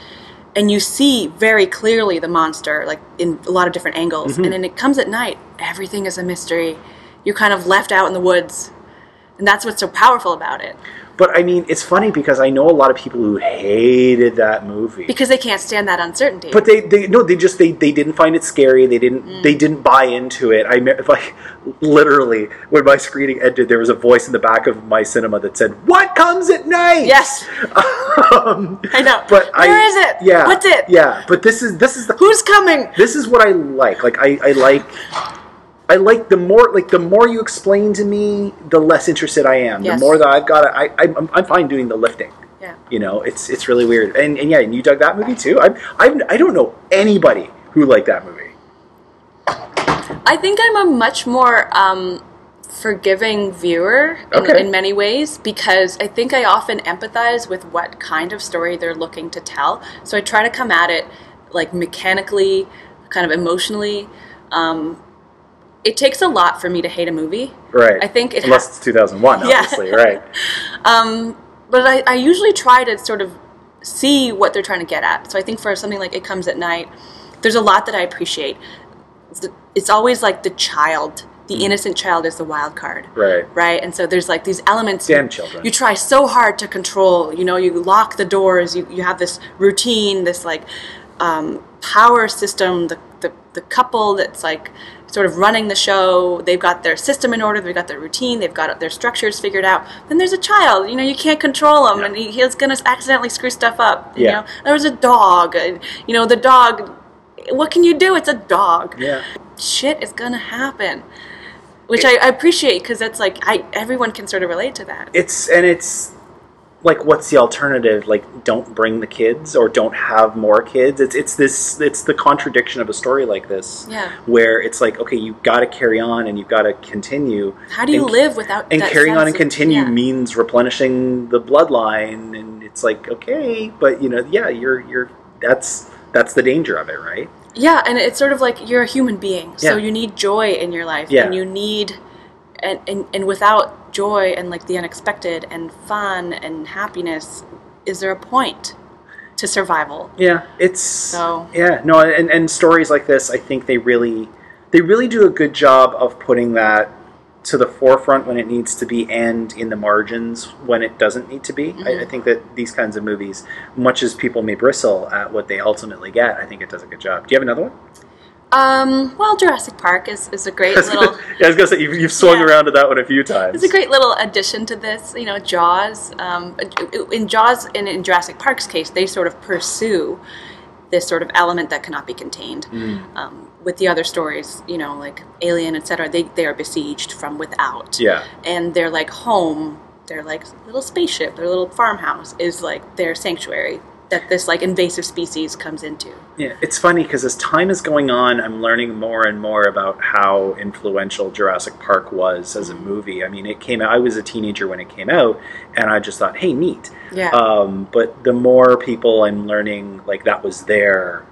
B: and you see very clearly the monster like in a lot of different angles,
A: Mm-hmm.
B: and then it comes at night, everything is a mystery. You're kind of left out in the woods. And that's what's so powerful about it
A: But I mean, it's funny because I know a lot of people who hated that movie.
B: because they can't stand that uncertainty.
A: but they, they no, they just they, they didn't find it scary. They didn't
B: Mm.
A: they didn't buy into it. I like literally when my screening ended, there was a voice in the back of my cinema that said, "What comes at night?"
B: yes,
A: um,
B: I know.
A: but
B: Where
A: I,
B: is it?
A: Yeah,
B: What's it?
A: Yeah, but this is this is the
B: Who's coming?
A: this is what I like. Like I, I like I like the more like the more you explain to me, the less interested I am.
B: Yes.
A: The more that I've got, to, I I'm, I'm fine doing the lifting.
B: Yeah.
A: You know, it's it's really weird. And, and yeah, and you dug that movie too. I I I don't know anybody who liked that movie.
B: I think I'm a much more um, forgiving viewer in,
A: Okay.
B: in many ways because I think I often empathize with what kind of story they're looking to tell. So I try to come at it like mechanically, kind of emotionally. Um, it takes a lot for me to hate a movie.
A: Right.
B: I think it
A: unless
B: ha-
A: it's 2001,
B: Yeah.
A: obviously, right?
B: Um, but I, I usually try to sort of see what they're trying to get at. So I think for something like It Comes at Night, there's a lot that I appreciate. It's, always like the child, the innocent child is the wild card.
A: Right.
B: Right? And so there's like these elements
A: Damn
B: you,
A: children.
B: you try so hard to control. You know, you lock the doors, you, you have this routine, this like um, power system, the, the, the couple that's like sort of running the show. They've got their system in order, they've got their routine, they've got their structures figured out. Then there's a child, you know, you can't control him, and he, he's going to accidentally screw stuff up. You
A: Yeah.
B: know, there's a dog, and you know, the dog. What can you do? It's a dog
A: Yeah.
B: shit is gonna happen which I, I appreciate because that's like I everyone can sort of relate to that.
A: It's and it's like what's the alternative? Like don't bring the kids or don't have more kids. It's it's this it's the contradiction of a story like this.
B: Yeah.
A: Where it's like okay, you've got to carry on and you've got to continue.
B: How do you
A: And-
B: live without
A: and carrying on and
B: of-
A: continue
B: yeah.
A: means replenishing the bloodline and it's like okay but you know yeah you're you're that's that's the danger of it right
B: Yeah, and it's sort of like you're a human being, so
A: Yeah.
B: you need joy in your life, and you need, and, and and without joy and like the unexpected and fun and happiness, is there a point to survival?
A: yeah it's
B: So-
A: yeah no and, and stories like this i think they really they really do a good job of putting that to the forefront when it needs to be and in the margins when it doesn't need to be I, I
B: Mm-hmm.
A: think that these kinds of movies much as people may bristle at what they ultimately get i think it does a good job do you have another one
B: Um, well, Jurassic Park is, is a great little.
A: yeah, I was gonna say you've, you've swung
B: Yeah.
A: around to that one a few times.
B: It's a great little addition to this. You know, Jaws. Um, in Jaws, and in Jurassic Park's case, they sort of pursue this sort of element that cannot be contained.
A: Mm.
B: Um, with the other stories, you know, like Alien, etc., they they are besieged from without.
A: Yeah.
B: and they're like home. They're like little spaceship, their little farmhouse is like their sanctuary that this like invasive species comes into.
A: Yeah, it's funny because as time is going on, I'm learning more and more about how influential Jurassic Park was as a movie. I mean, it came out. I was a teenager when it came out, and I just thought, "Hey, neat."
B: Yeah.
A: Um, but the more people I'm learning, like that was their,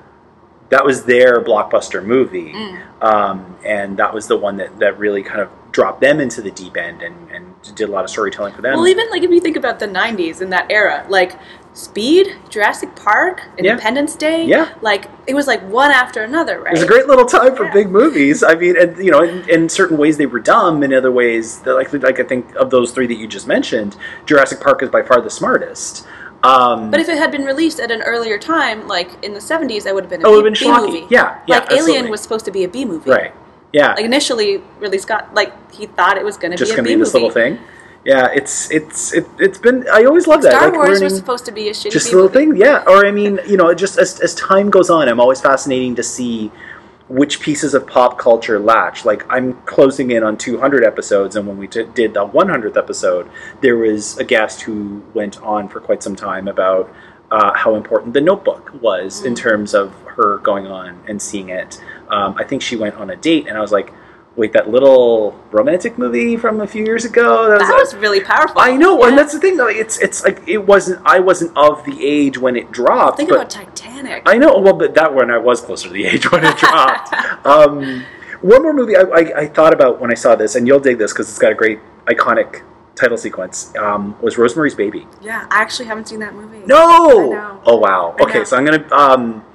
A: that was their blockbuster movie,
B: Mm.
A: um, and that was the one that that really kind of dropped them into the deep end and and did a lot of storytelling for them.
B: Well, even like if you think about the '90s in that era, like Speed, Jurassic Park,
A: Yeah.
B: Independence Day,
A: Yeah.
B: like it was like one after another, right?
A: It was a great little time for
B: Yeah.
A: big movies. I mean, and you know, in, in certain ways they were dumb. In other ways, like like I think of those three that you just mentioned, Jurassic Park is by far the smartest. Um,
B: But if it had been released at an earlier time, like in the '70s, that would have been a
A: Oh, it
B: B,
A: would've been schlocky.
B: movie.
A: Yeah, yeah,
B: like Alien was supposed to be a B movie,
A: right, yeah,
B: Like initially, Ridley Scott, like he thought it was going to
A: just
B: be a
A: gonna be this little thing. Yeah, it's it's it, it's been. I always love that.
B: Star
A: like
B: Wars was supposed to be a shitty
A: just a little
B: movie.
A: thing yeah or i mean you know just as, as time goes on i'm always fascinating to see which pieces of pop culture latch like i'm closing in on 200 episodes and when we t- did the 100th episode there was a guest who went on for quite some time about uh, how important the notebook was
B: Mm.
A: in terms of her going on and seeing it um, i think she went on a date and i was like wait that little romantic movie from a few years ago
B: That was really powerful.
A: I know, and that's the thing. Though it's it's like it wasn't. I wasn't of the age when it dropped.
B: Think
A: but
B: about Titanic.
A: I know. Well, but that one I was closer to the age when it dropped. um, one more movie I, I, I thought about when I saw this, and you'll dig this because it's got a great iconic title sequence. Um, was Rosemary's Baby?
B: yeah, I actually haven't seen that movie.
A: No. Oh wow.
B: I
A: Okay,
B: know.
A: so I'm gonna. Um,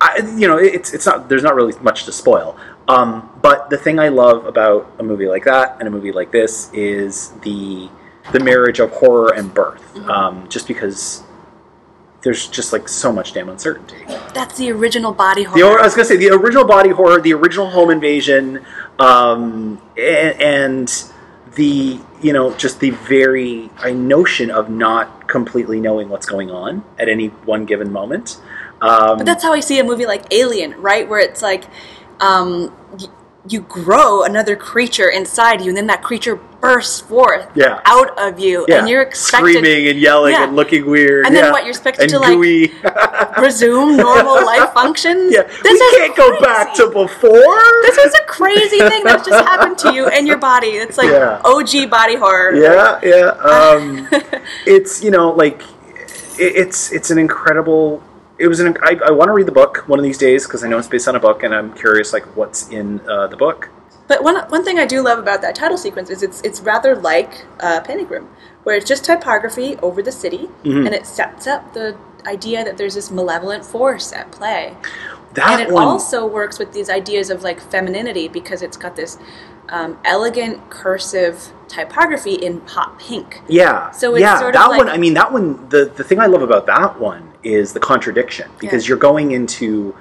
A: I, you know, it's it's not. There's not really much to spoil. Um, but the thing I love about a movie like that and a movie like this is the the marriage of horror and birth.
B: Mm-hmm.
A: Um, just because there's just like so much damn uncertainty.
B: That's the original body horror.
A: The, I was gonna say the original body horror, the original home invasion, um, and, and the you know just the very I notion of not completely knowing what's going on at any one given moment. Um,
B: But that's how I see a movie like Alien, right? Where it's like um, y- you grow another creature inside you, and then that creature bursts forth
A: Yeah.
B: out of you,
A: yeah,
B: and you're expected
A: screaming and yelling
B: Yeah.
A: and looking weird.
B: And then what, you're expected
A: and
B: to, like,
A: gooey.
B: resume normal life functions.
A: yeah,
B: This
A: we can't go back to before.
B: This is a crazy thing that just happened to you and your body. It's like. OG body horror.
A: yeah yeah um it's you know like it, it's it's an incredible it was an i, I want to read the book one of these days because i know it's based on a book and i'm curious like what's in uh, the book
B: But one one thing I do love about that title sequence is it's it's rather like uh, Panic Room, where it's just typography over the city,
A: Mm-hmm.
B: and it sets up the idea that there's this malevolent force at play.
A: that
B: and it
A: one
B: also works with these ideas of like femininity because it's got this um, elegant cursive typography in hot pink.
A: yeah
B: So it's
A: yeah
B: sort of
A: that
B: like-
A: one i mean that one the the thing i love about that one is the contradiction because
B: Yeah.
A: you're going into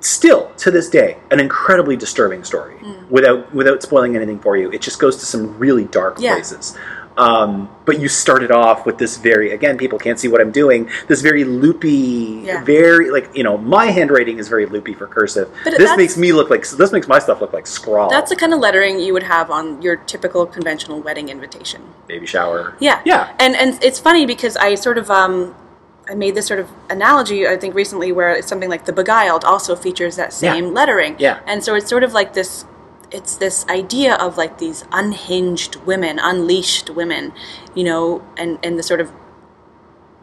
A: still to this day an incredibly disturbing story
B: Mm.
A: without without spoiling anything for you it just goes to some really dark
B: Yeah.
A: places um, but you started off with this very again people can't see what i'm doing this very loopy
B: Yeah.
A: very like you know my handwriting is very loopy for cursive
B: But
A: this makes me look like this makes my stuff look like scrawl
B: That's the kind of lettering you would have on your typical conventional wedding invitation.
A: baby shower
B: Yeah,
A: yeah
B: and and it's funny because I sort of um, I made this sort of analogy I think recently where it's something like The Beguiled also features that same
A: Yeah.
B: lettering.
A: Yeah.
B: and so it's sort of like this. It's this idea of like these unhinged women, unleashed women, you know, and and the sort of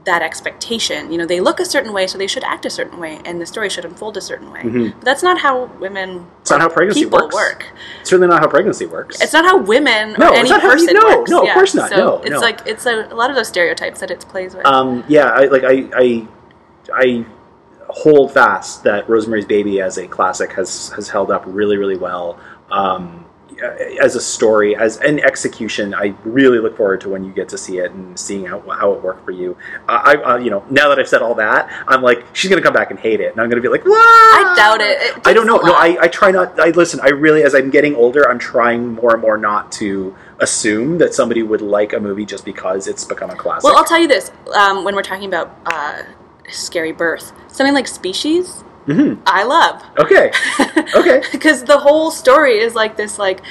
B: that expectation. You know, they look a certain way, so they should act a certain way, and the story should unfold a certain way. But that's not how women.
A: Mm-hmm. It's not how pregnancy
B: people
A: works.
B: work.
A: certainly not how pregnancy works
B: It's not how women
A: No,
B: or
A: it's
B: any
A: not how you-
B: person
A: no,
B: works.
A: no, of
B: yeah.
A: course not.
B: So
A: No,
B: it's
A: no.
B: like it's a, a lot of those stereotypes that it plays with.
A: um, yeah, I, like I, I, I hold fast that Rosemary's Baby as a classic has has held up really, really well. Um, as a story, as an execution, I really look forward to when you get to see it and seeing how, how it worked for you. I, I, you know, now that I've said all that, I'm like, she's gonna come back and hate it, and I'm gonna be like, what?
B: I doubt it. It
A: I don't know. No. I, I try not. I listen. I really, as I'm getting older, I'm trying more and more not to assume that somebody would like a movie just because it's become a classic.
B: Well, I'll tell you this: um, when we're talking about uh, scary birth, something like Species,
A: Mm-hmm.
B: I love
A: okay, okay.
B: because the whole story is like this: like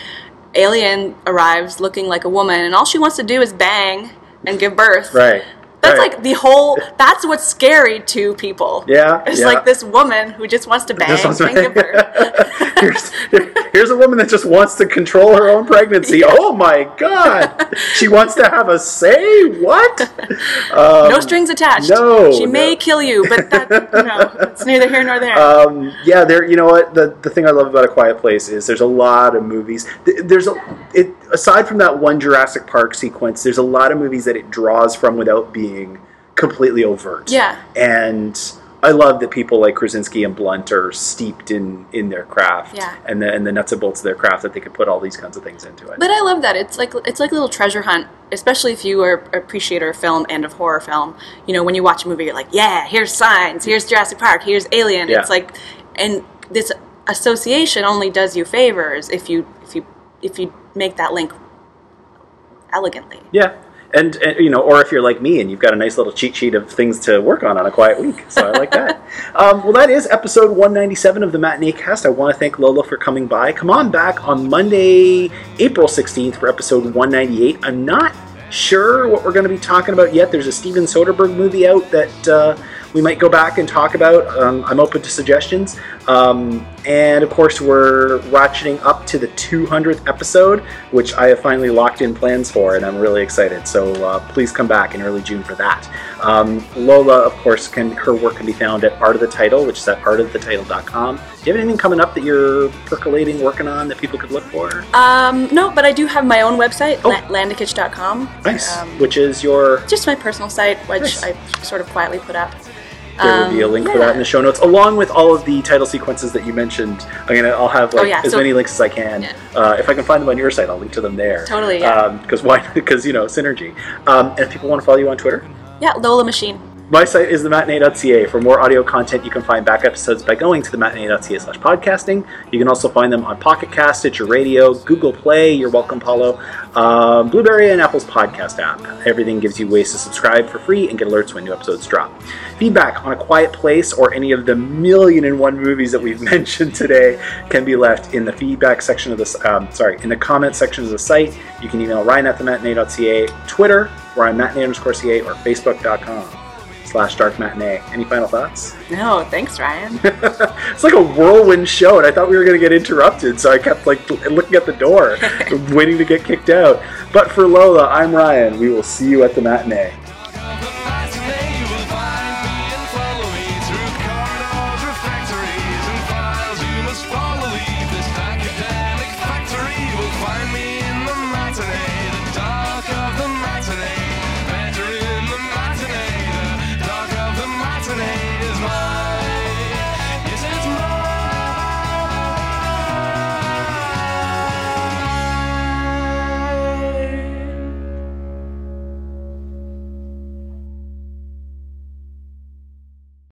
B: alien arrives looking like a woman, and all she wants to do is bang and give birth.
A: Right.
B: That's
A: right.
B: like the whole. That's what's scary to people.
A: Yeah,
B: It's
A: yeah.
B: like this woman who just wants to bang
A: Just wants to-
B: and give birth.
A: here's, here's a woman that just wants to control her own pregnancy. Oh my god, she wants to have a say. What? Um,
B: no strings attached.
A: no,
B: she may
A: no.
B: kill you, but that no, it's neither here nor there.
A: Um, yeah, there. You know what? The the thing I love about A Quiet Place is there's a lot of movies. There's a it aside from that one Jurassic Park sequence. There's a lot of movies that it draws from without being completely overt.
B: Yeah.
A: and. I love that people like Krasinski and Blunt are steeped in, in their craft
B: Yeah.
A: and the and the nuts and bolts of their craft that they can put all these kinds of things into it.
B: But I love that. It's like it's like a little treasure hunt, especially if you are an appreciator of film and of horror film. You know, when you watch a movie, you're like, yeah, here's Signs, here's Jurassic Park, here's Alien.
A: Yeah.
B: It's like, and this association only does you favors if you if you if you make that link elegantly.
A: Yeah. And, and you know, or if you're like me and you've got a nice little cheat sheet of things to work on on a quiet week, so I like that. um, well, that is episode 197 of the Matinee Cast. I want to thank Lola for coming by. Come on back on Monday, April 16th for episode 198. I'm not sure what we're going to be talking about yet. There's a Steven Soderbergh movie out that uh, we might go back and talk about. Um, I'm open to suggestions. Um, and of course, we're ratcheting up to the 200th episode, which I have finally locked in plans for, and I'm really excited. So uh, please come back in early June for that. Um, Lola, of course, can her work can be found at Art of the Title, which is at artofthetitle.com. Do you have anything coming up that you're percolating, working on that people could look for?
B: Um, no, but I do have my own website,
A: Oh.
B: landekic.com.
A: Nice.
B: Um,
A: which is your
B: just my personal site, which
A: Nice.
B: I sort of quietly put up.
A: There will be a link for
B: Um,
A: that in the show notes, along with all of the title sequences that you mentioned. I'm gonna, I'll have like
B: Oh, yeah,
A: as
B: so-
A: many links as I can.
B: Yeah.
A: Uh, if I can find them on your site, I'll link to them there.
B: Totally, yeah.
A: Because why? Because you know synergy. Um, and if people want to follow you on Twitter,
B: Yeah, Lola Machine.
A: My site is thematinee.ca. For more audio content, you can find back episodes by going to thematinee.ca slash podcasting. You can also find them on Pocket Cast, Stitcher Radio, Google Play, you're welcome, Paulo, um, Blubrry, and Apple's podcast app. Everything gives you ways to subscribe for free and get alerts when new episodes drop. Feedback on A Quiet Place or any of the million and one movies that we've mentioned today can be left in the feedback section of this, um, sorry, in the comment section of the site. You can email Ryan at thematinee.ca, Twitter, Ryan Matinee underscore CA, or Facebook.com slash dark matinee. Any final thoughts?
B: No, thanks, Ryan.
A: It's like a whirlwind show, and I thought we were going to get interrupted, so I kept like looking at the door, waiting to get kicked out. But for Lola, I'm Ryan. We will see you at the matinee.